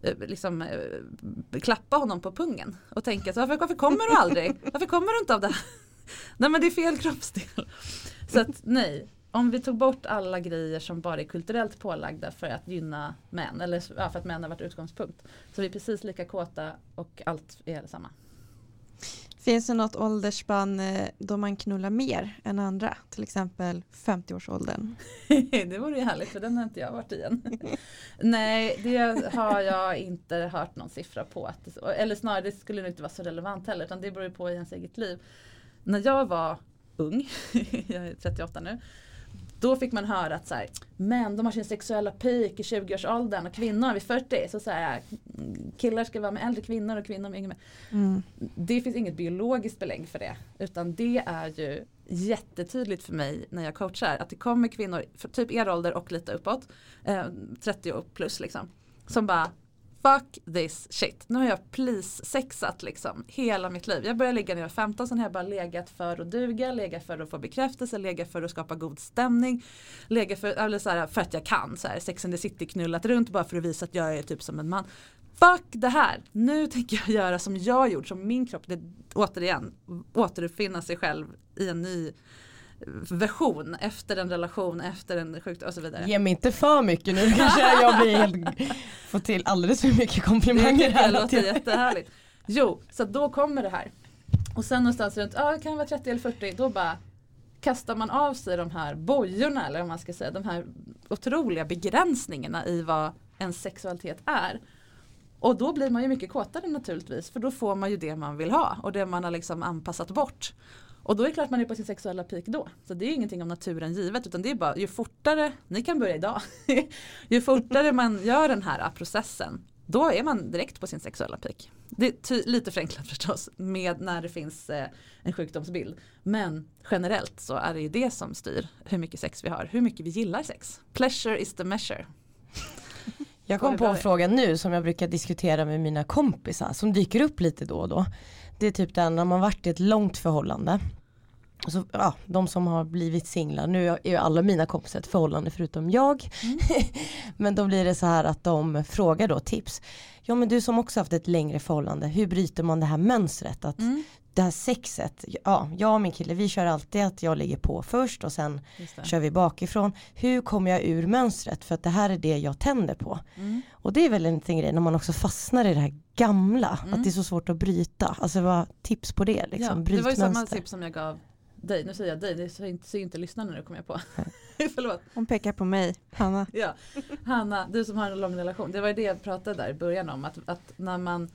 eh, liksom, eh, klappa honom på pungen och tänka så varför, varför kommer du aldrig? Varför kommer du inte av det här? Nej men det är fel kroppsdel. Så att nej, om vi tog bort alla grejer som bara är kulturellt pålagda för att gynna män eller ja, för att män har varit utgångspunkt. Så vi är precis lika kåta och allt är samma. Finns det något åldersspann eh, då man knullar mer än andra? Till exempel 50-årsåldern. det vore ju härligt för den har inte jag varit i än. Nej, det har jag inte hört någon siffra på. Att det, eller snarare, det skulle nog inte vara så relevant heller utan det beror ju på i ens eget liv. När jag var ung, jag är 38 nu, då fick man höra att så här, män de har sin sexuella peak i 20-årsåldern och kvinnor vid 40. Så, så här, killar ska vara med äldre kvinnor och kvinnor med yngre Mm. det finns inget biologiskt belägg för det. Utan det är ju jättetydligt för mig när jag coachar. Att det kommer kvinnor, typ er ålder och lite uppåt, eh, 30 och plus liksom. Som bara Fuck this shit. Nu har jag please-sexat liksom hela mitt liv. Jag började ligga när jag var 15, sen har jag bara legat för att duga, legat för att få bekräftelse, legat för att skapa god stämning. Legat för, eller så här, för att jag kan, så här, Sex and the City knullat runt bara för att visa att jag är typ som en man. Fuck det här! Nu tänker jag göra som jag gjort, som min kropp, det, återigen, återuppfinna sig själv i en ny version efter en relation, efter en sjukdom och så vidare. Ge mig inte för mycket nu, kanske jag blir helt, får till alldeles för mycket Det komplimanger jag här. låter jättehärligt. Jo, så då kommer det här. Och sen någonstans runt, ja kan vara 30 eller 40, då bara kastar man av sig de här bojorna eller vad man ska säga, de här otroliga begränsningarna i vad en sexualitet är. Och då blir man ju mycket kåtare naturligtvis för då får man ju det man vill ha och det man har liksom anpassat bort. Och då är det klart man är på sin sexuella peak då. Så det är ingenting om naturen givet utan det är bara ju fortare, ni kan börja idag, ju fortare man gör den här processen då är man direkt på sin sexuella peak. Det är ty- lite förenklat förstås med när det finns eh, en sjukdomsbild. Men generellt så är det ju det som styr hur mycket sex vi har, hur mycket vi gillar sex. Pleasure is the measure. Jag kom på en fråga nu som jag brukar diskutera med mina kompisar som dyker upp lite då och då. Det är typ den när man varit i ett långt förhållande. Så, ja, de som har blivit singlar, nu är ju alla mina kompisar ett förhållande förutom jag. Mm. men då blir det så här att de frågar då tips. Ja men du som också haft ett längre förhållande, hur bryter man det här mönstret? Att Mm. Det här sexet, ja, jag och min kille vi kör alltid att jag ligger på först och sen kör vi bakifrån. Hur kommer jag ur mönstret? För att det här är det jag tänder på. Mm. Och det är väl en liten grej när man också fastnar i det här gamla, mm. att det är så svårt att bryta. Alltså vad tips på det? Liksom, ja, det var ju samma tips som jag gav dig, nu säger jag dig, det ser inte, ser inte lyssnarna nu kommer jag på. Förlåt. Hon pekar på mig, Hanna. ja. Hanna, du som har en lång relation, det var ju det jag pratade där i början om, att, att när man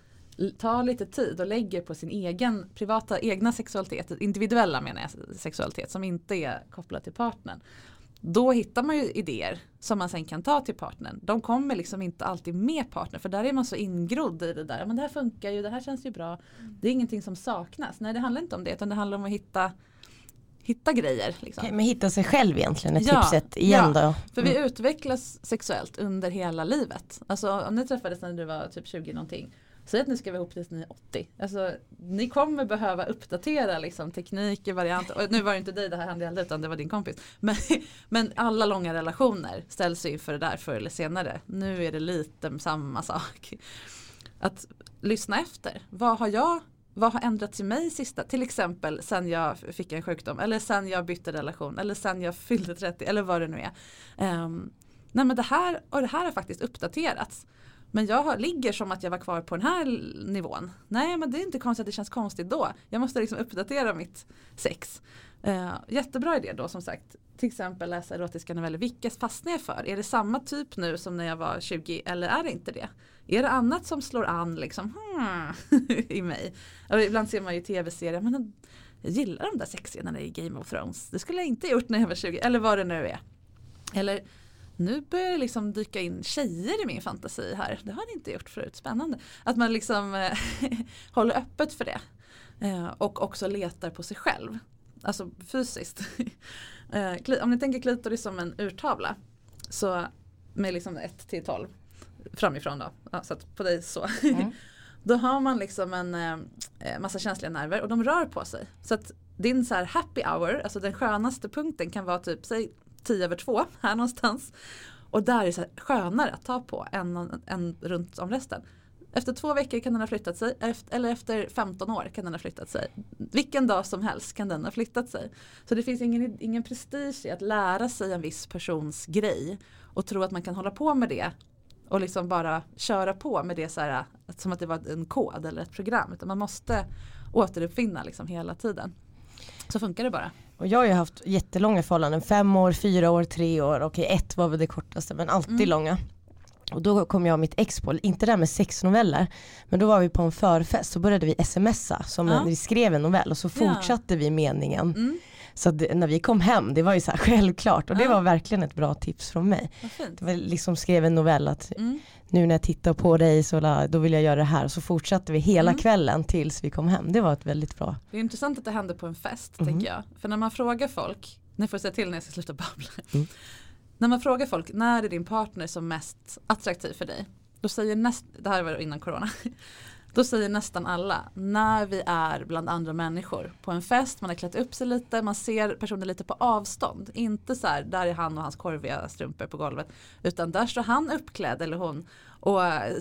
tar lite tid och lägger på sin egen privata egna sexualitet, individuella menar jag sexualitet som inte är kopplad till partnern. Då hittar man ju idéer som man sen kan ta till partnern. De kommer liksom inte alltid med partnern för där är man så ingrodd i det där. Men det här funkar ju, det här känns ju bra. Det är ingenting som saknas. Nej det handlar inte om det utan det handlar om att hitta hitta grejer. Liksom. Men hitta sig själv egentligen är ja, tipset igen ja, då. För vi mm. utvecklas sexuellt under hela livet. Alltså om ni träffades när du var typ 20 någonting Säg att ni ska vara ihop tills ni är 80. Alltså, ni kommer behöva uppdatera liksom, teknik, varianter. Och nu var det inte dig det här hände utan det var din kompis. Men, men alla långa relationer ställs inför det där förr eller senare. Nu är det lite samma sak. Att lyssna efter. Vad har jag vad har ändrats i mig sista, till exempel sen jag fick en sjukdom eller sen jag bytte relation eller sen jag fyllde 30 eller vad det nu är. Um, nej men det här och det här har faktiskt uppdaterats. Men jag ligger som att jag var kvar på den här nivån. Nej men det är inte konstigt att det känns konstigt då. Jag måste liksom uppdatera mitt sex. Uh, jättebra idé då som sagt. Till exempel läsa erotiska noveller. Vilka fastnar jag för? Är det samma typ nu som när jag var 20 eller är det inte det? Är det annat som slår an liksom hmm, i mig? Och ibland ser man ju tv-serier. Men jag gillar de där sexscenerna i Game of Thrones. Det skulle jag inte gjort när jag var 20 eller vad det nu är. Eller nu börjar det liksom dyka in tjejer i min fantasi här. Det har det inte gjort förut, spännande. Att man liksom eh, håller öppet för det. Eh, och också letar på sig själv. Alltså fysiskt. eh, om ni tänker klitoris som en urtavla. Så med liksom 1 till 12 framifrån då. Ja, så på dig så. Mm. då har man liksom en eh, massa känsliga nerver och de rör på sig. Så att din så här happy hour, alltså den skönaste punkten kan vara typ, säg tio över två här någonstans. Och där är det så skönare att ta på än, än runt om resten. Efter två veckor kan den ha flyttat sig eller efter 15 år kan den ha flyttat sig. Vilken dag som helst kan den ha flyttat sig. Så det finns ingen, ingen prestige i att lära sig en viss persons grej och tro att man kan hålla på med det och liksom bara köra på med det så här, som att det var en kod eller ett program. Utan man måste återuppfinna liksom hela tiden. Så funkar det bara. Och jag har ju haft jättelånga förhållanden, fem år, fyra år, tre år, okej ett var väl det kortaste men alltid mm. långa. Och då kom jag och mitt ex på, inte det där med sexnoveller, men då var vi på en förfest så började vi smsa som ja. vi skrev en novell och så fortsatte ja. vi meningen. Mm. Så det, när vi kom hem, det var ju så här självklart och det var verkligen ett bra tips från mig. Det var liksom skrev en novell att mm. nu när jag tittar på dig så då vill jag göra det här. Så fortsatte vi hela mm. kvällen tills vi kom hem. Det var ett väldigt bra. Det är intressant att det hände på en fest mm. tänker jag. För när man frågar folk, ni får säga till när jag ska sluta babbla. Mm. När man frågar folk, när är din partner som mest attraktiv för dig? Då säger näst, det här var innan corona. Då säger nästan alla, när vi är bland andra människor på en fest, man har klätt upp sig lite, man ser personen lite på avstånd. Inte så här, där är han och hans korviga strumpor på golvet. Utan där står han uppklädd eller hon och eh,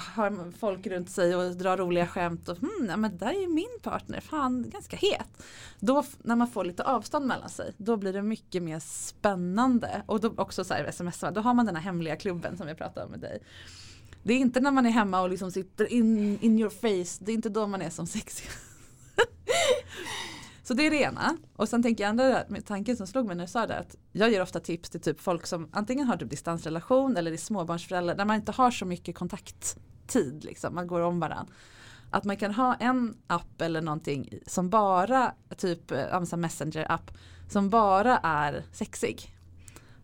har folk runt sig och drar roliga skämt och hmm, ja, men där är ju min partner, fan ganska het. Då när man får lite avstånd mellan sig, då blir det mycket mer spännande. Och då också så här sms, då har man den här hemliga klubben som jag pratade om med dig. Det är inte när man är hemma och liksom sitter in, in your face, det är inte då man är som sexig. Så det är det ena. Och sen tänker jag andra tanken som slog mig när du sa det att jag ger ofta tips till typ folk som antingen har typ distansrelation eller är småbarnsföräldrar där man inte har så mycket kontakttid liksom, man går om varandra. Att man kan ha en app eller någonting som bara, typ eh, Messenger-app, som bara är sexig.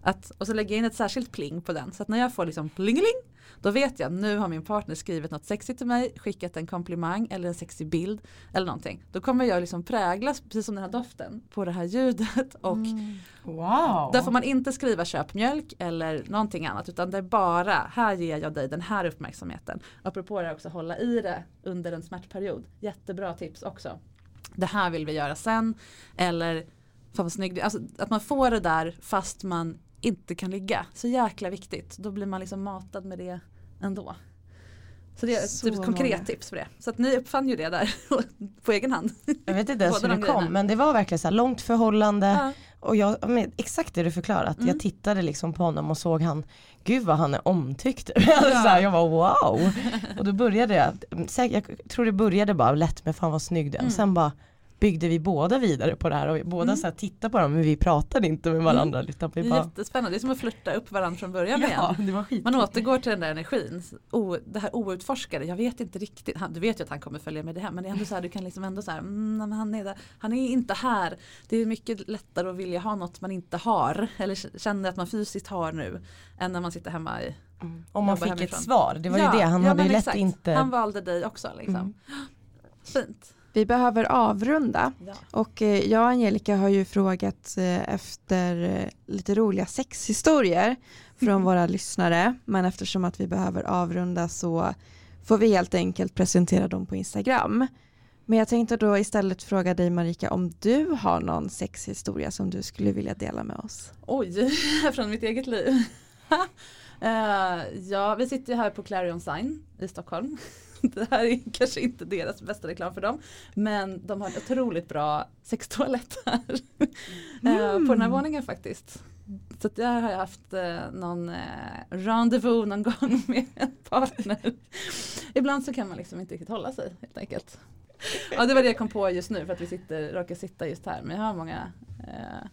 Att, och så lägger jag in ett särskilt pling på den så att när jag får liksom plingeling då vet jag nu har min partner skrivit något sexigt till mig, skickat en komplimang eller en sexig bild eller någonting. Då kommer jag liksom präglas, precis som den här doften, på det här ljudet. Och mm. wow. Där får man inte skriva köp mjölk eller någonting annat utan det är bara, här ger jag dig den här uppmärksamheten. Apropå det också, hålla i det under en smärtperiod. Jättebra tips också. Det här vill vi göra sen. Eller Fan vad snygg. Alltså, att man får det där fast man inte kan ligga. Så jäkla viktigt. Då blir man liksom matad med det ändå. Så det är Så typ ett konkret många. tips på det. Så att ni uppfann ju det där på egen hand. Jag vet inte ens hur det de kom grejerna. men det var verkligen så här långt förhållande Ja. och jag, men exakt det du förklarat, Mm. jag tittade liksom på honom och såg han, gud vad han är omtyckt. Alltså så här, jag var wow. Och då började jag, jag tror det började bara lätt med fan vad snygg du är Mm. och sen bara byggde vi båda vidare på det här och vi båda Mm. så här tittade på dem men vi pratade inte med varandra utan Det vi bara jättespännande, det är som att flirta upp varandra från början Ja, igen. det var skit. Man återgår till den där energin, o, det här outforskade, jag vet inte riktigt, han, du vet ju att han kommer följa med det här men det är ändå så här, du kan liksom ändå så här, mm, han, är där, han är inte här. Det är mycket lättare att vilja ha något man inte har eller känner att man fysiskt har nu än när man sitter hemma i Om man fick ett hemifrån. svar, det var Ja, ju det, han ja, hade ju lätt inte Han valde dig också liksom. Mm. Fint. Vi behöver avrunda Ja. och eh, jag och Angelica har ju frågat eh, efter eh, lite roliga sexhistorier från våra lyssnare men eftersom att vi behöver avrunda så får vi helt enkelt presentera dem på Instagram. Men jag tänkte då istället fråga dig Marika om du har någon sexhistoria som du skulle vilja dela med oss. Oj, från mitt eget liv. Eh, ja, vi sitter ju här på Clarion Sign i Stockholm. Det här är kanske inte deras bästa reklam för dem. Men de har en otroligt bra sextoalett här. Eh, på den här våningen faktiskt. Så där har jag haft eh, någon eh, rendezvous någon gång med en partner. Ibland så kan man liksom inte riktigt hålla sig helt enkelt. Ja det var det jag kom på just nu för att vi sitter, råkar sitta just här. Men jag har många eh,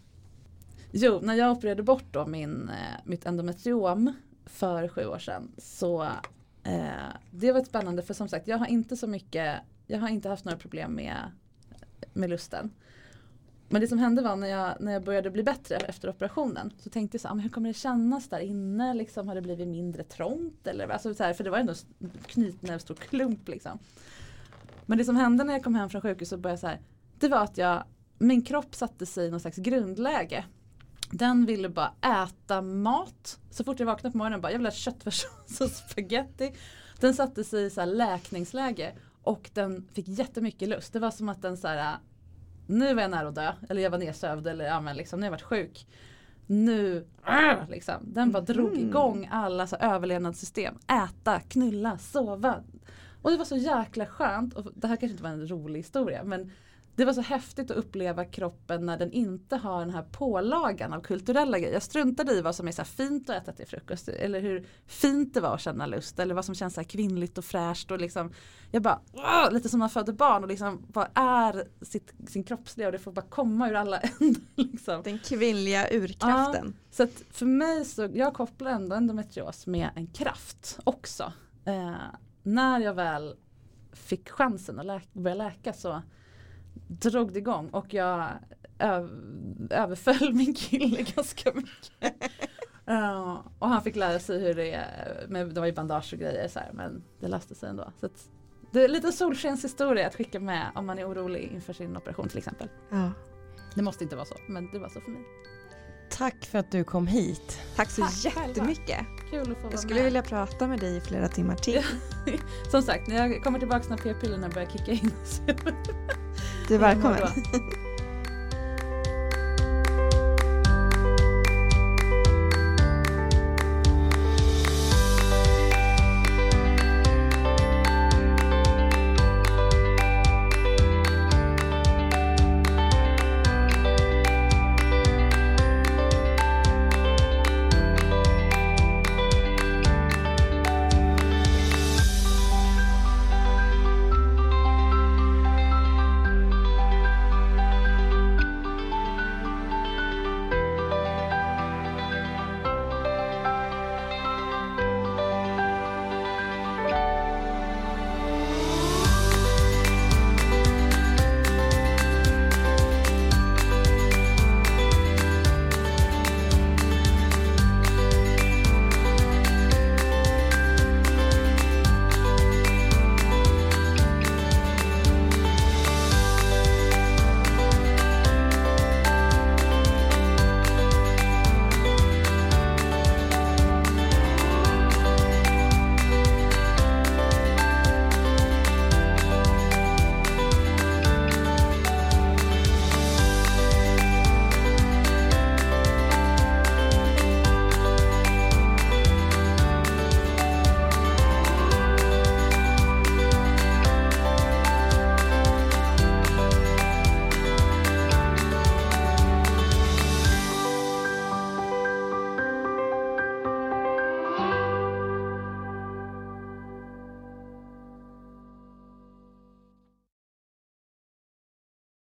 Jo, när jag opererade bort då min, eh, mitt endometriom för sju år sedan så eh, det var spännande för som sagt jag har inte så mycket, jag har inte haft några problem med, med lusten. Men det som hände var när jag, när jag började bli bättre efter operationen så tänkte jag så här, ah, men hur kommer det kännas där inne? Liksom, har det blivit mindre trångt? Eller, alltså, så här, för det var ändå en knytnävsstor klump liksom. Men det som hände när jag kom hem från sjukhuset började så här, det var att jag, min kropp satte sig i någon slags grundläge. Den ville bara äta mat. Så fort jag vaknade på morgonen bara, jag vill ha köttfärssås och spaghetti. Den satte sig i så här läkningsläge och den fick jättemycket lust. Det var som att den så här, nu var jag nära att dö. Eller jag var nedsövd eller ja, men liksom, nu har jag varit sjuk. Nu, liksom. Den bara drog Mhm. igång alla så överlevnadssystem. Äta, knulla, sova. Och det var så jäkla skönt. Och det här kanske inte var en rolig historia men det var så häftigt att uppleva kroppen när den inte har den här pålagan av kulturella grejer. Jag struntade i vad som är så fint att äta till frukost eller hur fint det var att känna lust eller vad som känns så kvinnligt och fräscht och liksom jag bara "Åh!" lite som när man födde barn och liksom vad är sitt, sin kroppsliga och det får bara komma ur alla ändar liksom. Den kvinnliga urkraften. Så att för mig så, jag kopplar ändå endometrios med en kraft också. Eh, när jag väl fick chansen att läka, börja läka så drog det igång och jag öv- överföll min kille ganska mycket. Eh, och han fick lära sig hur det är, med, det var ju bandage och grejer så här, men det löste sig ändå. Så att, det är lite solskenshistoria att skicka med om man är orolig inför sin operation till exempel. Ja. Det måste inte vara så, men det var så för mig. Tack för att du kom hit. Tack så Tack själva. jättemycket. Kul att få vara Jag skulle med. vilja prata med dig i flera timmar till. Som sagt, när jag kommer tillbaka när p-pillerna börjar kicka in. Du är välkommen.